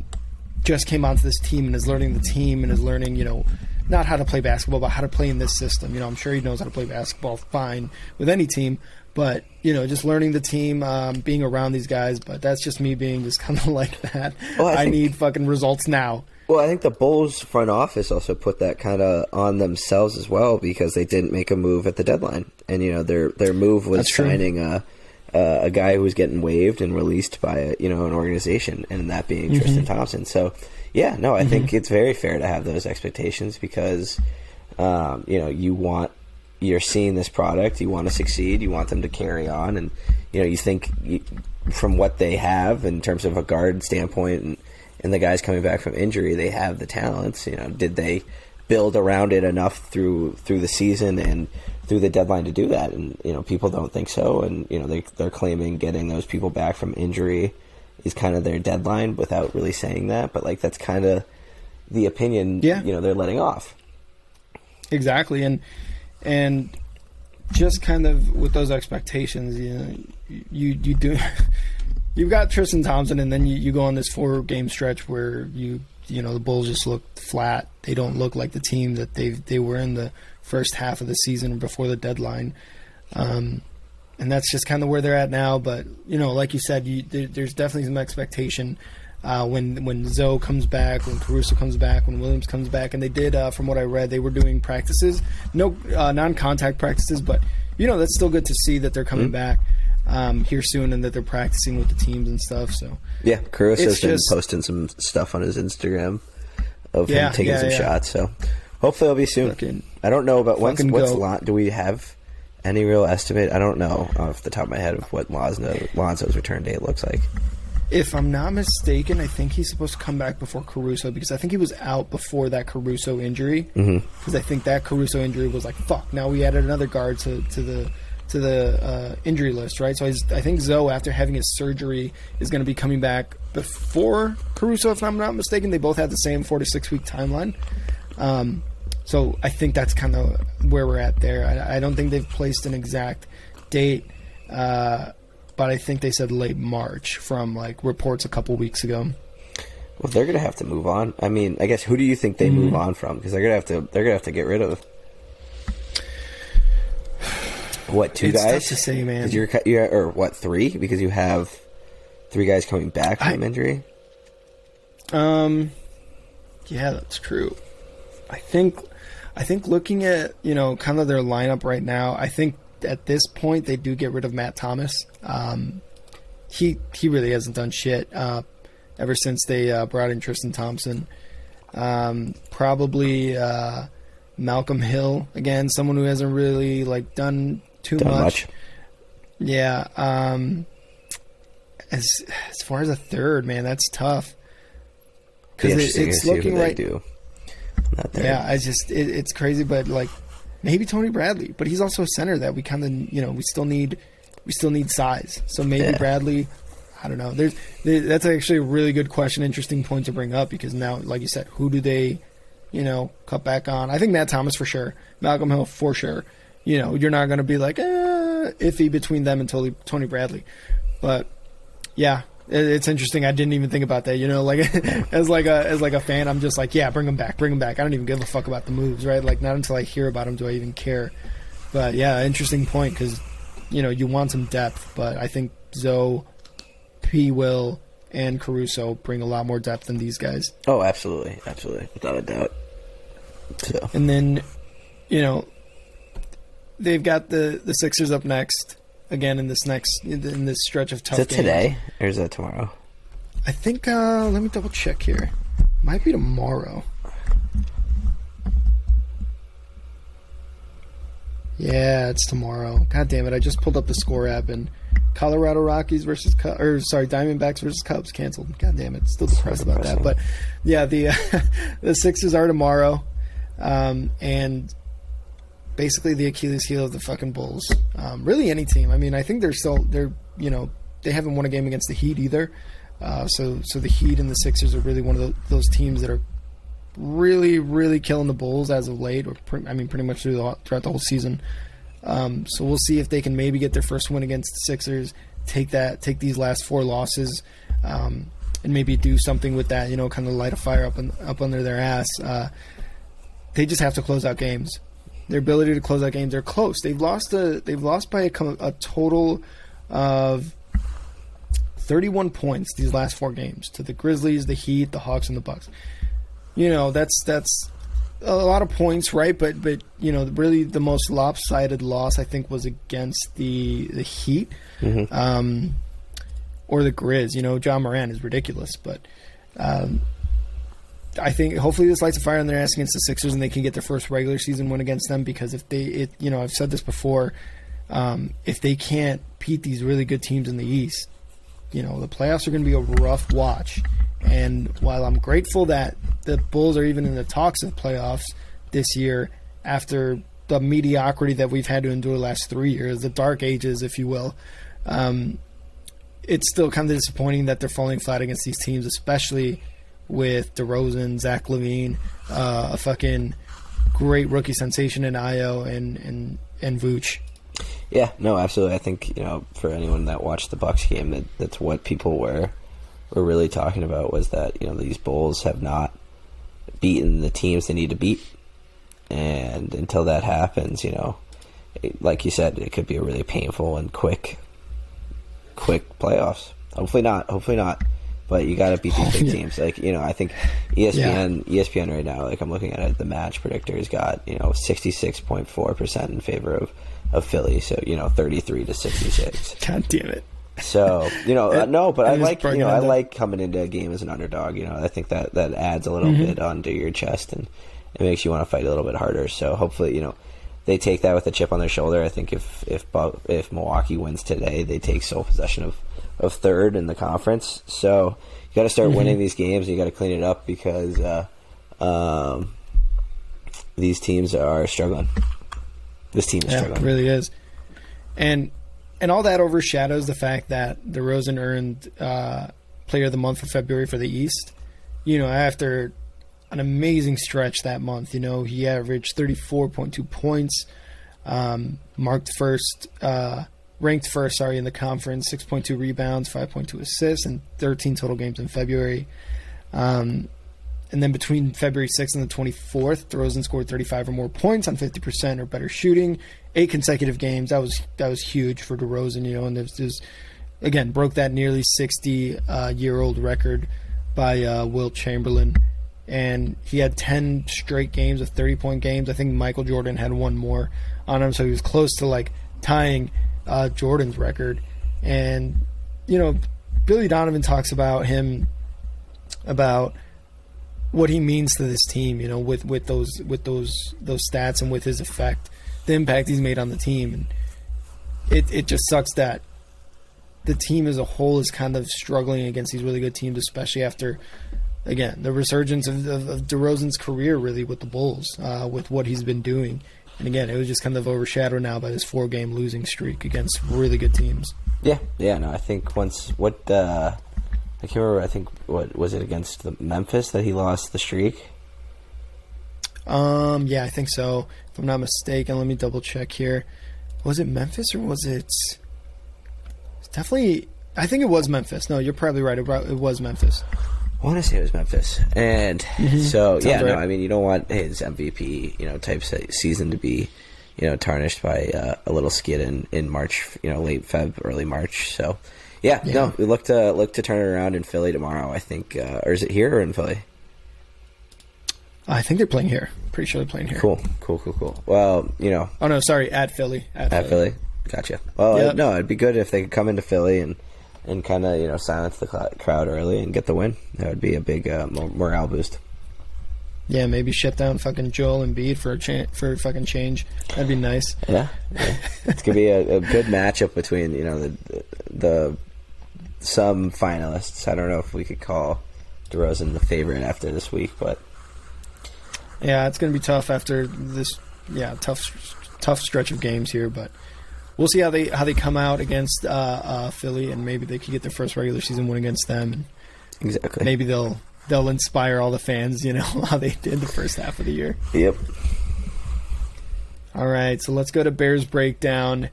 just came onto this team and is learning the team and is learning, you know, not how to play basketball, but how to play in this system. You know, I'm sure he knows how to play basketball fine with any team, but you know, just learning the team, um, being around these guys. But that's just me being just kind of like that. Well, I I, think- need fucking results now. Well, I think the Bulls front office also put that kind of on themselves as well because they didn't make a move at the deadline, and you know their their move was That's signing a a, a guy who was getting waived and released by a, you know an organization, and that being Mm-hmm. Tristan Thompson. So, yeah, no, I think it's very fair to have those expectations because um, you know you want you're seeing this product, you want to succeed, you want them to carry on, and you know you think you, from what they have in terms of a guard standpoint and and the guys coming back from injury, they have the talents. You know, did they build around it enough through through the season and through the deadline to do that? And you know, people don't think so, and you know they they're claiming getting those people back from injury is kind of their deadline without really saying that, but like that's kind of the opinion. Yeah. you know, they're letting off. Exactly, and and just kind of with those expectations, you know, you you do. You've got Tristan Thompson, and then you, you go on this four game stretch where you you know the Bulls just look flat. They don't look like the team that they they were in the first half of the season before the deadline. Um, and that's just kind of where they're at now. But you know, like you said, you, there, there's definitely some expectation uh, when when Zoe comes back, when Caruso comes back, when Williams comes back, and they did, uh, from what I read, they were doing practices, no uh, non-contact practices, but you know that's still good to see that they're coming Mm-hmm. back um, here soon and that they're practicing with the teams and stuff. So Yeah, Caruso's been just- posting some stuff on his Instagram of Yeah, him taking yeah, some yeah. shots. So hopefully it'll be soon. Fucking- I don't know about when's, what's. Lon- do we have any real estimate? I don't know off the top of my head of what Lonzo, Lonzo's return date looks like. if I'm not mistaken, I think he's supposed to come back before Caruso because I think he was out before that Caruso injury. Because I think that Caruso injury was like fuck. Now we added another guard to, to the to the uh, injury list, right? So I, I think Zoe, after having his surgery, is going to be coming back before Caruso, if I'm not mistaken. They both had the same four to six week timeline. Um, so I think that's kind of where we're at there. I, I don't think they've placed an exact date, uh, but I think they said late March from like reports a couple weeks ago. Well, they're gonna have to move on. I mean, I guess who do you think they Mm-hmm. move on from? Because they're gonna have to. They're gonna have to get rid of. What two It's tough guys? to say, man. You're, you're or what three? Because you have three guys coming back from I- injury. Um, yeah, that's true. I think, I think looking at you know kind of their lineup right now, I think at this point they do get rid of Matt Thomas. Um, he he really hasn't done shit uh, ever since they uh, brought in Tristan Thompson. Um, probably uh, Malcolm Hill again, someone who hasn't really like done too much. much. Yeah. Um, as as far as a third, man, that's tough. Be Because it, it's to see who looking they right. do. Not there. Yeah, I just it, it's crazy, but like maybe Tony Bradley, but he's also a center that we kind of you know we still need we still need size. So maybe Yeah. Bradley. I don't know. There's there, that's actually a really good question, interesting point to bring up because now, like you said, who do they, you know, cut back on? I think Matt Thomas for sure, Malcolm Hill for sure. You know, you're not going to be like eh, iffy between them and Tony Tony Bradley, but yeah, it- it's interesting. I didn't even think about that. You know, like as like a as like a fan, I'm just like, yeah, bring him back, bring him back. I don't even give a fuck about the moves, right? Like not until I hear about him do I even care. But yeah, interesting point because you know you want some depth, but I think Zoe, P. Will, and Caruso bring a lot more depth than these guys. Oh, absolutely, absolutely, without a doubt. So And then, you know, they've got the the Sixers up next again in this next in this stretch of tough. is it games. today or is that tomorrow? I think. uh Let me double check here. Might be tomorrow. Yeah, it's tomorrow. God damn it! I just pulled up the score app and Colorado Rockies versus Cu- or sorry Diamondbacks versus Cubs canceled. God damn it! Still depressed about that. But yeah, the the Sixers are tomorrow, um, and basically the Achilles heel of the fucking Bulls. Um, really, any team. I mean, I think they're still they're you know they haven't won a game against the Heat either. Uh, so so the Heat and the Sixers are really one of tho- those teams that are really really killing the Bulls as of late, or pre- I mean pretty much through the, throughout the whole season. Um, so we'll see if they can maybe get their first win against the Sixers, take that take these last four losses, um, and maybe do something with that. You know, kind of light a fire up up under their ass. Uh, they just have to close out games. Their ability to close out games, they're close. They've lost a they've lost by a, a total of 31 points these last four games to the Grizzlies, the Heat, the Hawks, and the Bucks. You know that's that's a lot of points, right? But but you know really the most lopsided loss I think was against the the Heat, um, or the Grizz. You know Ja Morant is ridiculous, but. Um, I think hopefully this lights a fire in their ass against the Sixers and they can get their first regular season win against them because if they, it, you know, I've said this before, um, if they can't beat these really good teams in the East, you know, the playoffs are going to be a rough watch. And while I'm grateful that the Bulls are even in the talks of playoffs this year after the mediocrity that we've had to endure the last three years, the dark ages, if you will, um, it's still kind of disappointing that they're falling flat against these teams, especially with DeRozan, Zach LaVine, uh, a fucking great rookie sensation in Ayo and and and Vooch. Yeah, no, absolutely. I think you know for anyone that watched the Bucks game, that that's what people were were really talking about was that you know these Bulls have not beaten the teams they need to beat, and until that happens, you know, it, like you said, it could be a really painful and quick, quick playoffs. Hopefully not. Hopefully not. But you got to beat these big Yeah. teams. Like you know, I think ESPN, ESPN right now. Like I'm looking at it, the match predictor has got you know 66.4 percent in favor of of Philly. So you know 33 to 66. God damn it. So you know, uh, And- no, but I like you know, I like coming into a game as an underdog. You know, I think that that adds a little Mm-hmm. bit onto your chest and it makes you want to fight a little bit harder. So hopefully, you know, they take that with a chip on their shoulder. I think if if if Milwaukee wins today, they take sole possession of of third in the conference. So you got to start Mm-hmm. winning these games. You got to clean it up because uh, um, these teams are struggling. This team is Yeah, it struggling. really is. And and all that overshadows the fact that DeRozan earned uh, Player of the Month for February for the East. You know, after an amazing stretch that month, you know, he averaged 34.2 points, um, marked first, uh, ranked first, sorry, in the conference, 6.2 rebounds, 5.2 assists, and 13 total games in February. Um, and then between February 6th and the 24th, DeRozan scored 35 or more points on 50% or better shooting. Eight consecutive games. That was that was huge for DeRozan, you know, and there's, there's again broke that nearly 60 uh, year old record by uh, Wilt Chamberlain. And he had 10 straight games of 30 point games. I think Michael Jordan had one more on him, so he was close to like tying uh, Jordan's record. And you know, Billy Donovan talks about him about what he means to this team, you know, with, with those with those those stats and with his effect, the impact he's made on the team, and it it just sucks that the team as a whole is kind of struggling against these really good teams, especially after again the resurgence of, of, of DeRozan's career, really with the Bulls, uh, with what he's been doing, and again it was just kind of overshadowed now by this four game losing streak against really good teams. Yeah, yeah. No, I think once what uh, I can't remember. I think what was it against the Memphis that he lost the streak. Um, yeah, I think so. If I'm not mistaken, let me double check here. Was it Memphis or was it? It's definitely. I think it was Memphis. No, you're probably right. It, it was Memphis. I want to say it was Memphis, and so yeah, Sounds no. I mean, you don't want his MVP, you know, type se- season to be, you know, tarnished by uh, a little skid in, in March, you know, late Feb, early March. So, yeah, Yeah. no, we look to look to turn it around in Philly tomorrow. I think, uh, or is it here or in Philly? I think they're playing here. Pretty sure they're playing here. Cool, cool, cool, cool. Well, you know, Oh no, sorry, at Philly. At, At Philly. Gotcha. Well, Yep. no, it'd be good if they could come into Philly and and kind of you know silence the cl- crowd early and get the win. That would be a big uh, morale boost. Yeah, maybe shut down fucking Joel Embiid for a cha- for a fucking change. That'd be nice. Yeah, yeah. it's gonna be a, a good matchup between you know the the some finalists. I don't know if we could call DeRozan the favorite after this week, but Yeah, it's gonna be tough after this. Yeah, tough tough stretch of games here, but we'll see how they how they come out against uh, uh, Philly, and maybe they could get their first regular season win against them. And exactly. maybe they'll they'll inspire all the fans. You know how they did the first half of the year. Yep. All right, so let's go to Bears breakdown.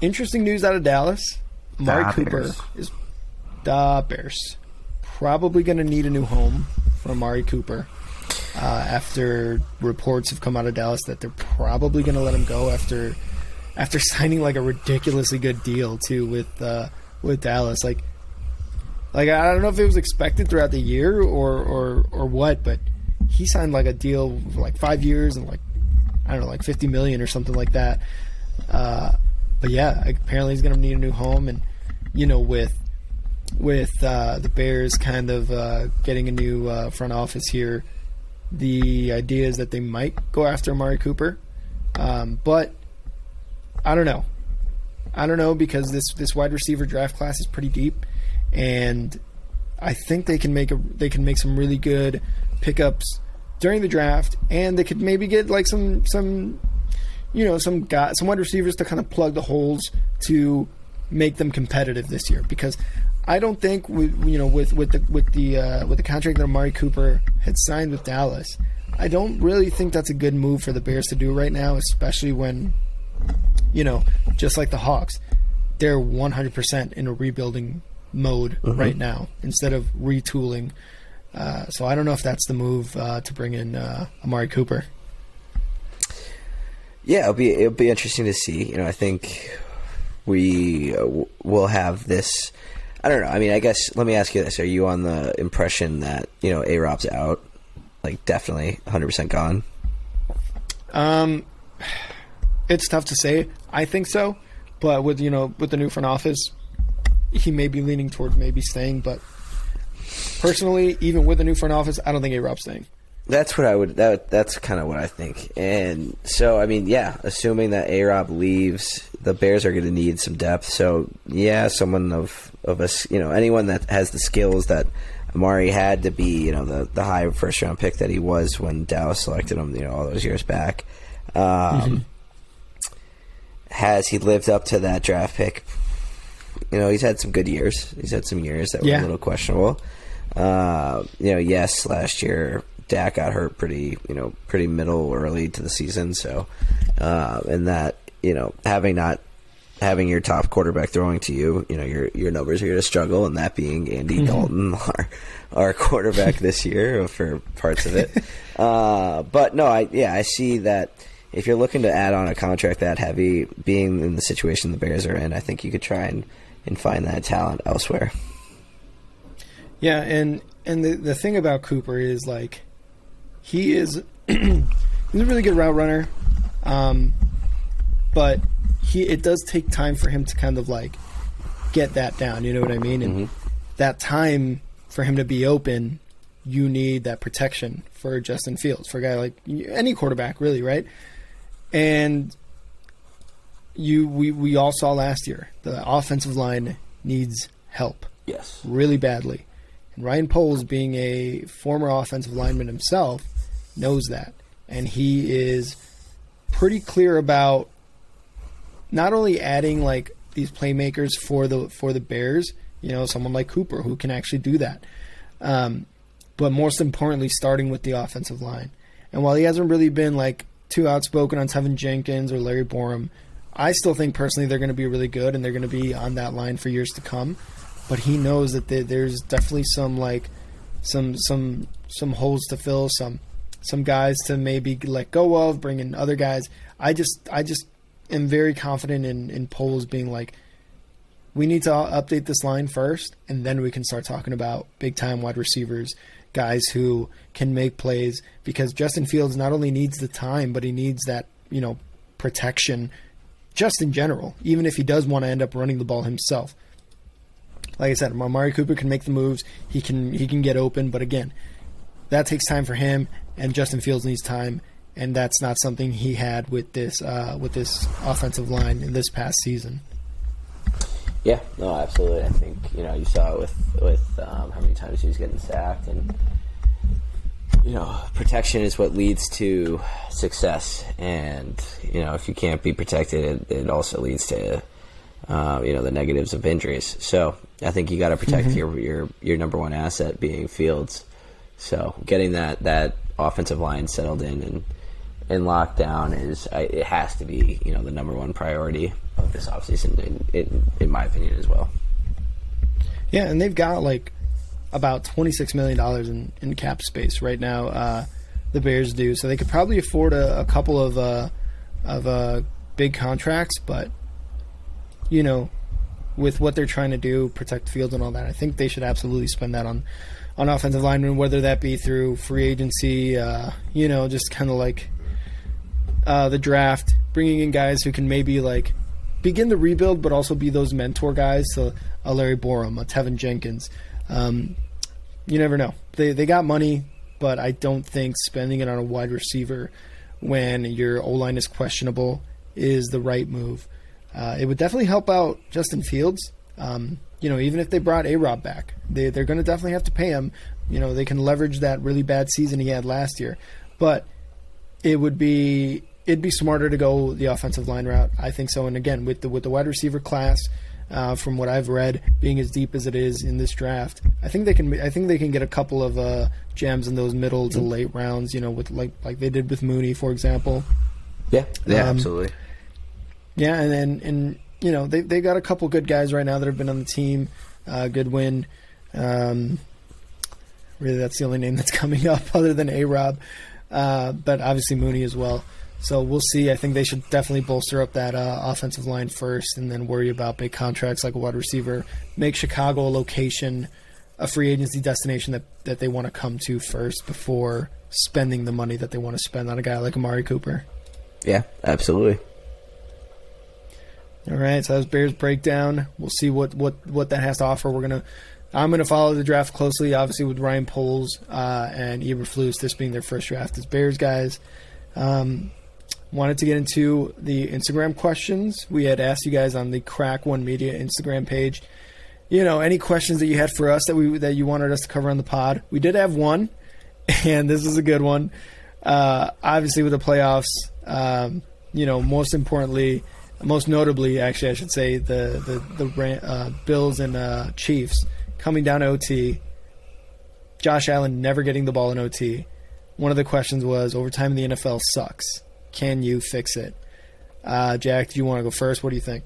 Interesting news out of Dallas. Da Cooper Bears. is the Bears probably going to need a new home for Amari Cooper. Uh, after reports have come out of Dallas that they're probably going to let him go after after signing like a ridiculously good deal too with uh, with Dallas. Like, like I don't know if it was expected throughout the year or or or what, but he signed like a deal for like five years and like I don't know, like fifty million or something like that. Uh, but yeah, apparently he's to need a new home, and you know, with with uh, the Bears kind of uh, getting a new uh, front office here, the idea is that they might go after Amari Cooper, um, but I don't know. I don't know because this this wide receiver draft class is pretty deep, and I think they can make a they can make some really good pickups during the draft, and they could maybe get like some some you know some guy some wide receivers to kind of plug the holes to make them competitive this year because I don't think with you know with with the with the uh, with the contract that Amari Cooper had signed with Dallas, I don't really think that's a good move for the Bears to do right now, especially when you know just like the Hawks, they're 100% in a rebuilding mode right now instead of retooling. Uh, so I don't know if that's the move uh, to bring in uh, Amari Cooper. Yeah, it'll be it'll be interesting to see. You know, I think we uh, w- will have this. I don't know. I mean, I guess let me ask you this: Are you on the impression that you know A Rob's out, like definitely 100 percent gone? Um, it's tough to say. I think so, but with you know with the new front office, he may be leaning towards maybe staying. But personally, even with the new front office, I don't think A Rob's staying. That's what I would. That that's kind of what I think. And so, I mean, yeah, assuming that A Rob leaves, the Bears are going to need some depth. So, yeah, someone of of us, you know, anyone that has the skills that Amari had to be, you know, the the high first round pick that he was when Dallas selected him, you know, all those years back. Um, Has he lived up to that draft pick? You know, he's had some good years. He's had some years that were Yeah. a little questionable. Uh, you know, yes, last year Dak got hurt pretty, you know, pretty middle early to the season. So, uh, and that, you know, having not having your top quarterback throwing to you, you know, your your numbers are going to struggle, and that being Andy Dalton, our our quarterback this year for parts of it. uh, but no, I yeah, I see that. If you're looking to add on a contract that heavy, being in the situation the Bears are in, I think you could try and, and find that talent elsewhere. Yeah, and and the the thing about Cooper is like he is he's a really good route runner, um, but he it does take time for him to kind of like get that down. You know what I mean? And that time for him to be open, you need that protection for Justin Fields for a guy like any quarterback, really, right? And you we we all saw last year the offensive line needs help Yes. really badly. And Ryan Poles, being a former offensive lineman himself, knows that. And he is pretty clear about not only adding like these playmakers for the for the Bears, you know, someone like Cooper who can actually do that. Um, but most importantly, starting with the offensive line. And while he hasn't really been like too outspoken on Teven Jenkins or Larry Borom, I still think personally they're going to be really good and they're going to be on that line for years to come. But he knows that there- there's definitely some like some some some holes to fill, some some guys to maybe let go of, bring in other guys. I just I just am very confident in in Poles being like we need to update this line first, and then we can start talking about big time wide receivers, guys who can make plays. Because Justin Fields not only needs the time, but he needs that you know protection, just in general. Even if he does want to end up running the ball himself. Like I said, Amari Cooper can make the moves. He can he can get open, but again, that takes time for him, and Justin Fields needs time, and that's not something he had with this uh, with this offensive line in this past season. Yeah, no, absolutely. I think you know you saw it with with um, how many times he was getting sacked, and you know protection is what leads to success. And you know if you can't be protected, it, it also leads to uh, you know the negatives of injuries. So I think you got to protect your your your number one asset being Fields. So getting that that offensive line settled in and and locked down is I, it has to be you know the number one priority of this offseason in, in in my opinion as well. Yeah, and they've got like about twenty six million dollars in, in cap space right now. Uh, the Bears do, so they could probably afford a, a couple of uh, of uh, big contracts. But you know, with what they're trying to do, protect Fields and all that, I think they should absolutely spend that on on offensive linemen, whether that be through free agency, uh, you know, just kind of like uh, the draft, bringing in guys who can maybe like begin the rebuild, but also be those mentor guys. So a Larry Borom, a Teven Jenkins. Um, you never know. They they got money, but I don't think spending it on a wide receiver when your O line is questionable is the right move. Uh, it would definitely help out Justin Fields. Um, you know, even if they brought A Rob back, they they're going to definitely have to pay him. You know, they can leverage that really bad season he had last year, but it would be it'd be smarter to go the offensive line route. I think so. And again, with the with the wide receiver class, uh, from what I've read, being as deep as it is in this draft, I think they can. I think they can get a couple of uh, gems in those middle to late rounds. You know, with like like they did with Mooney, for example. Yeah, yeah, Um, absolutely. Yeah, and then and you know they they got a couple good guys right now that have been on the team. uh, Goodwin. Um, really, that's the only name that's coming up other than A Rob, uh, but obviously Mooney as well. So we'll see. I think they should definitely bolster up that uh, offensive line first, and then worry about big contracts like a wide receiver. Make Chicago a location, a free agency destination that that they want to come to first before spending the money that they want to spend on a guy like Amari Cooper. Yeah, absolutely. All right, so that's Bears breakdown. We'll see what, what, what that has to offer. We're gonna, I'm gonna follow the draft closely, obviously with Ryan Poles uh, and Eberflus, this being their first draft as Bears guys. Um, wanted to get into the Instagram questions. We had asked you guys on the Crack One Media Instagram page. You know, any questions that you had for us that we that you wanted us to cover on the pod. We did have one, and this is a good one. Uh, obviously, with the playoffs, um, you know, most importantly most notably, actually, I should say the the the uh, Bills and uh, Chiefs coming down OT. Josh Allen never getting the ball in OT. One of the questions was overtime in the NFL sucks. Can you fix it? Uh, Jack, do you want to go first? What do you think?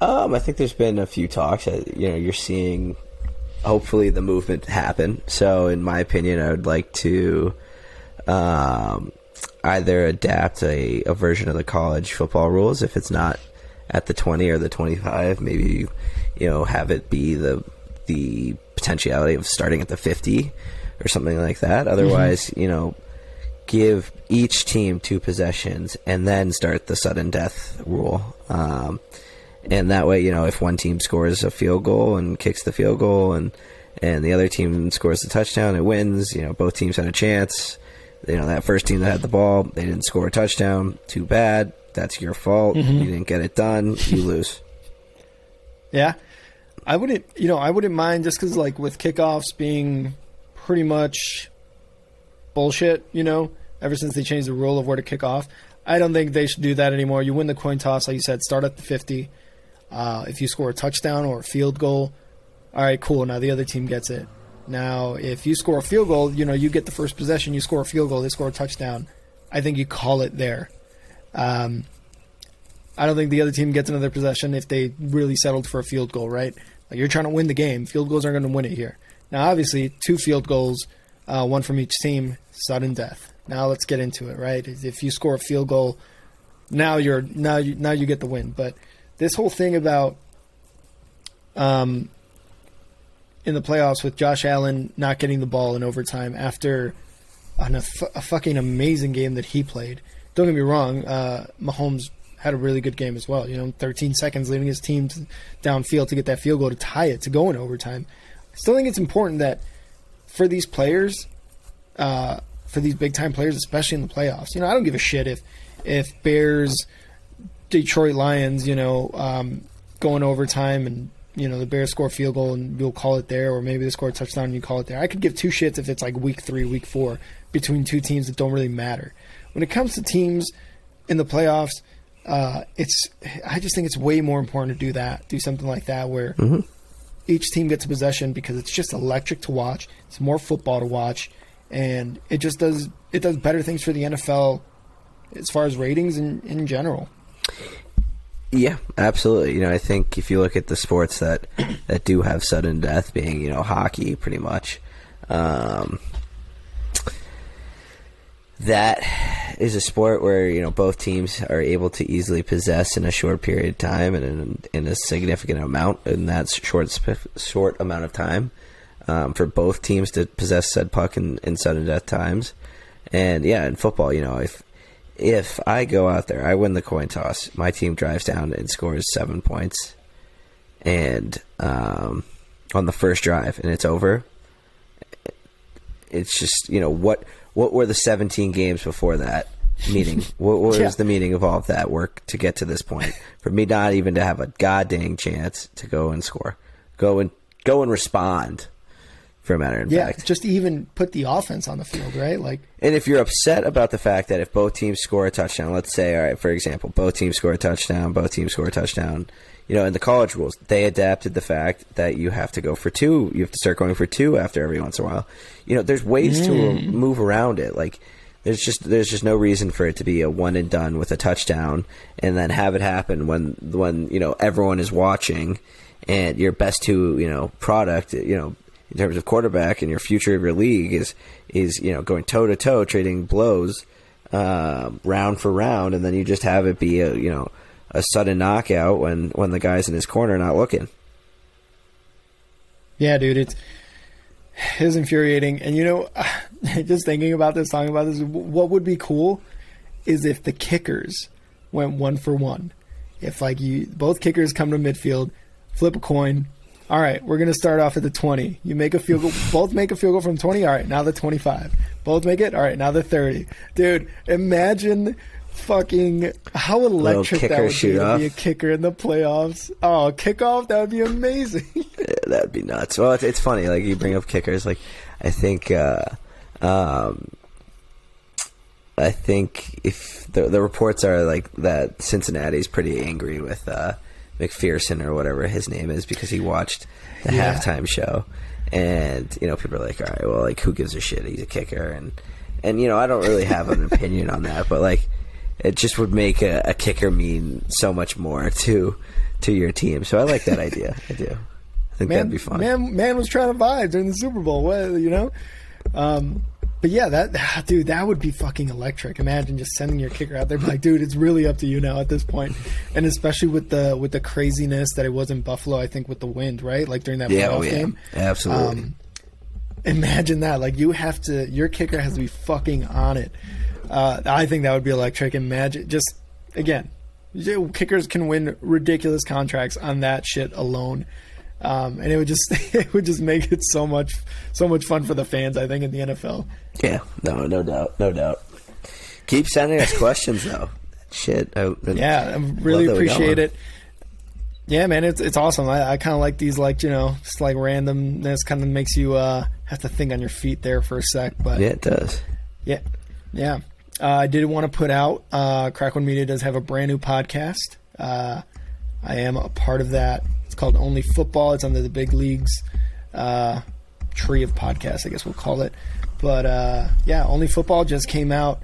Um, I think there's been a few talks. You know, you're seeing hopefully the movement happen. So, in my opinion, I would like to um, either adapt a, a version of the college football rules if it's not at the 20 or the 25 maybe you know have it be the the potentiality of starting at the 50 or something like that otherwise mm-hmm. you know give each team two possessions and then start the sudden death rule um, and that way you know if one team scores a field goal and kicks the field goal and and the other team scores the touchdown it wins you know both teams had a chance you know that first team that had the ball, they didn't score a touchdown. Too bad. That's your fault. Mm-hmm. You didn't get it done. You lose. Yeah, I wouldn't. You know, I wouldn't mind just because like with kickoffs being pretty much bullshit. You know, ever since they changed the rule of where to kick off, I don't think they should do that anymore. You win the coin toss, like you said, start at the fifty. Uh, if you score a touchdown or a field goal, all right, cool. Now the other team gets it. Now, if you score a field goal, you know, you get the first possession, you score a field goal, they score a touchdown. I think you call it there. Um, I don't think the other team gets another possession if they really settled for a field goal, right? Like you're trying to win the game. Field goals aren't going to win it here. Now, obviously, two field goals, uh, one from each team, sudden death. Now let's get into it, right? If you score a field goal, now you're now you now you get the win. But this whole thing about um, in the playoffs with Josh Allen not getting the ball in overtime after an, a, fucking amazing game that he played. Don't get me wrong, uh, Mahomes had a really good game as well. You know, 13 seconds leading his team to, downfield to get that field goal to tie it to go in overtime. I still think it's important that for these players, uh, for these big time players, especially in the playoffs, you know, I don't give a shit if if Bears, Detroit Lions, you know, um, going overtime and you know the Bears score field goal and you'll call it there, or maybe they score a touchdown and you call it there. I could give two shits if it's like week three, week four between two teams that don't really matter. When it comes to teams in the playoffs, uh, it's I just think it's way more important to do that, do something like that where mm-hmm. Each team gets a possession because it's just electric to watch. It's more football to watch, and it just does it does better things for the NFL as far as ratings in in general. Yeah, absolutely. You know, I think if you look at the sports that that do have sudden death, being you know hockey, pretty much, um, that is a sport where you know both teams are able to easily possess in a short period of time and in, in a significant amount in that short short amount of time um, for both teams to possess said puck in, in sudden death times. And yeah, in football, you know, if if I go out there, I win the coin toss, my team drives down and scores seven points, and um, on the first drive, and it's over. It's just you know what what were the seventeen games before that meeting? what, what yeah. was the meaning of all of that work to get to this point? For me not even to have a goddamn chance to go and score, go and go and respond for a matter of yeah, fact. just even put the offense on the field, right? Like, and if you're upset about the fact that if both teams score a touchdown, let's say, all right, for example, both teams score a touchdown, both teams score a touchdown. You know, in the college rules, they adapted the fact that you have to go for two. You have to start going for two after every once in a while. You know, there's ways mm. to move around it. Like, there's just there's just no reason for it to be a one and done with a touchdown, and then have it happen when when you know everyone is watching and your best two, you know, product, you know, in terms of quarterback and your future of your league is is you know going toe to toe, trading blows uh, round for round, and then you just have it be a you know a sudden knockout when when the guy's in his corner not looking. Yeah, dude, it's it's infuriating. And you know, just thinking about this, talking about this, what would be cool is if the kickers went one for one. If like you both kickers come to midfield, flip a coin. All right, we're gonna start off at the twenty. You make a field goal. both make a field goal from twenty. All right, now the twenty-five. Both make it. All right, now the thirty. Dude, imagine fucking how electric that would be to be a kicker in the playoffs. Oh, kickoff, that would be amazing. yeah, that would be nuts. Well, it's, it's, funny. Like you bring up kickers. Like I think, uh, um, I think if the the reports are like that, Cincinnati's pretty angry with uh, McPherson or whatever his name is because he watched the yeah. halftime show. And you know, people are like, "All right, well, like, who gives a shit? He's a kicker." And and you know, I don't really have an opinion on that, but like, it just would make a, a, kicker mean so much more to to your team. So I like that idea. I do. I think man, that'd be fun. Man, man was trying to vibe during the Super Bowl. What you know? Um, but yeah, that dude, that would be fucking electric. Imagine just sending your kicker out there, like, dude, it's really up to you now at this point. point, and especially with the with the craziness that it was in Buffalo. I think with the wind, right? Like during that yeah, playoff oh, yeah. game, absolutely. Um, imagine that. Like you have to, your kicker has to be fucking on it. Uh, I think that would be electric. Imagine just again, kickers can win ridiculous contracts on that shit alone. Um, and it would just it would just make it so much so much fun for the fans. I think in the NFL. Yeah, no, no doubt, no doubt. Keep sending us questions though. Shit, I, yeah, I really appreciate it. Yeah, man, it's it's awesome. I, I kind of like these, like you know, just like randomness kind of makes you uh, have to think on your feet there for a sec. But yeah, it does. Yeah, yeah. Uh, I did want to put out uh, Crack One Media does have a brand new podcast. Uh, I am a part of that. It's called Only Football. It's under the Big Leagues uh, tree of podcasts, I guess we'll call it. But uh, yeah, Only Football just came out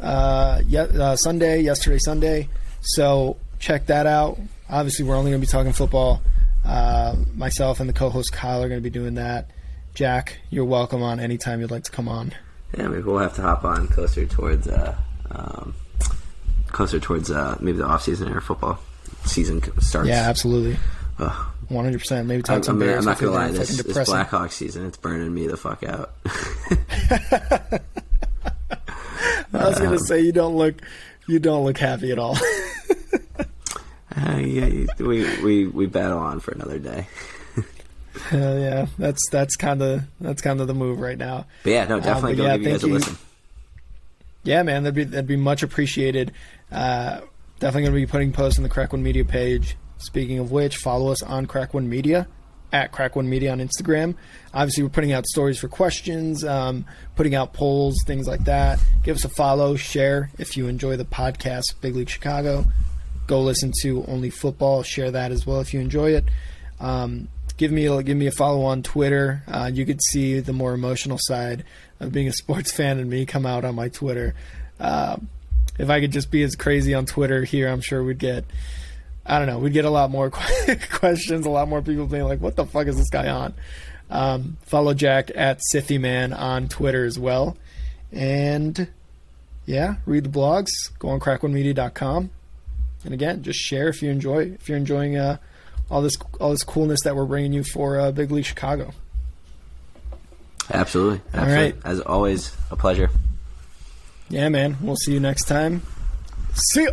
uh, ye- Sunday, yesterday, Sunday. So check that out. Obviously, we're only going to be talking football. Myself and the co-host Kyle are going to be doing that. Jack, you're welcome on anytime you'd like to come on. Yeah, maybe we'll have to hop on closer towards uh, um, closer towards uh, maybe the off season or football season starts. Yeah, absolutely. One hundred percent. Maybe talk. I'm, I'm not gonna lie. This, this Blackhawks season, it's burning me the fuck out. I was gonna um, say you don't look, you don't look happy at all. uh, yeah, we we we battle on for another day. Uh, yeah, that's that's kind of that's kind of the move right now. But yeah, no, definitely go yeah, give you guys a listen. Yeah, man, that'd be that'd be much appreciated. Uh, definitely going to be putting posts on the Crack One Media page. Speaking of which, follow us on Crack One Media at Crack One Media on Instagram. Obviously, we're putting out stories for questions, um, putting out polls, things like that. Give us a follow, share if you enjoy the podcast, Big League Chicago. Go listen to Only Football. Share that as well if you enjoy it. Um, give me a, give me a follow on Twitter. Uh, you could see the more emotional side of being a sports fan and me come out on my Twitter. Uh, if I could just be as crazy on Twitter here, I'm sure we'd get. I don't know. We'd get a lot more questions, a lot more people being like, "What the fuck is this guy on?" Um, follow Jack at Sithyman on Twitter as well, and yeah, read the blogs. Go on crackonemedia.com, and again, just share if you enjoy. If you're enjoying uh, all this all this coolness that we're bringing you for uh, Big League Chicago. Absolutely. Absolutely. All right. As always, a pleasure. Yeah, man. We'll see you next time. See ya.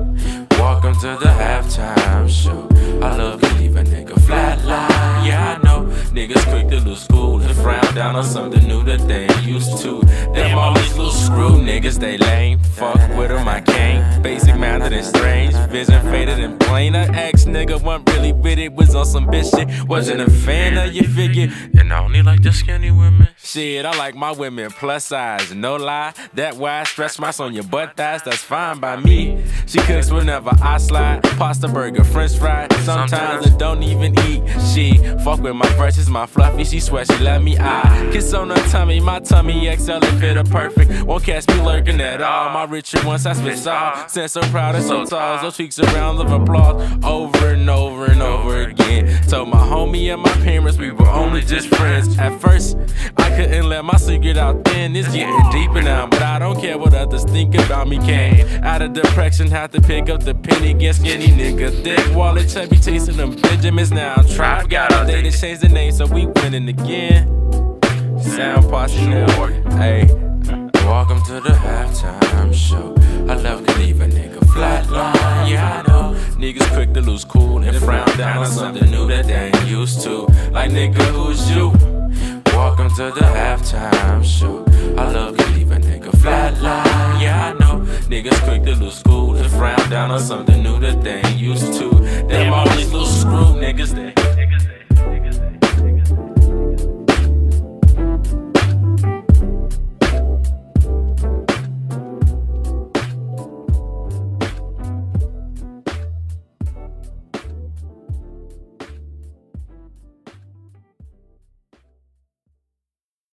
frown down on something new that they ain't used to. Them all these little screw niggas, they lame. Fuck with them, I can't. Basic minded and strange. Vision faded and plain. An ex nigga wasn't really with it, was on some bitch shit. Wasn't a fan of you figure. And I only like the skinny women. Shit, I like my women plus size, no lie. That why I stretch marks on your butt thighs, that's fine by me. She cooks whenever I slide. Pasta burger, french fry. Sometimes I don't even eat. She fuck with my brushes, my fluffy. She swear she let me eye. Kiss on her tummy, my tummy XL and fit her perfect. Won't catch me lurking at all. My Richard once I spit all. Since so proud and so tall, those cheeks a round of applause over and over and over again. Told my homie and my parents we were only just friends. At first, I couldn't let my secret out then. It's getting deeper now, but I don't care what others think about me. Came out of depression, had to pick up the penny, get skinny nigga. Thick wallet, chubby, chasing them Benjamins. Now tribe got all day to change the name, so we winning again. Sound posse network, hey. Welcome to the halftime show. I love to leave a nigga flatline, yeah I know. Niggas quick to lose cool and frown down on something new that they ain't used to. Like nigga, who's you? Welcome to the halftime show. I love to leave a nigga flatline, yeah I know. Niggas quick to lose cool and frown down on something new that they ain't used to. Them all these little screw niggas that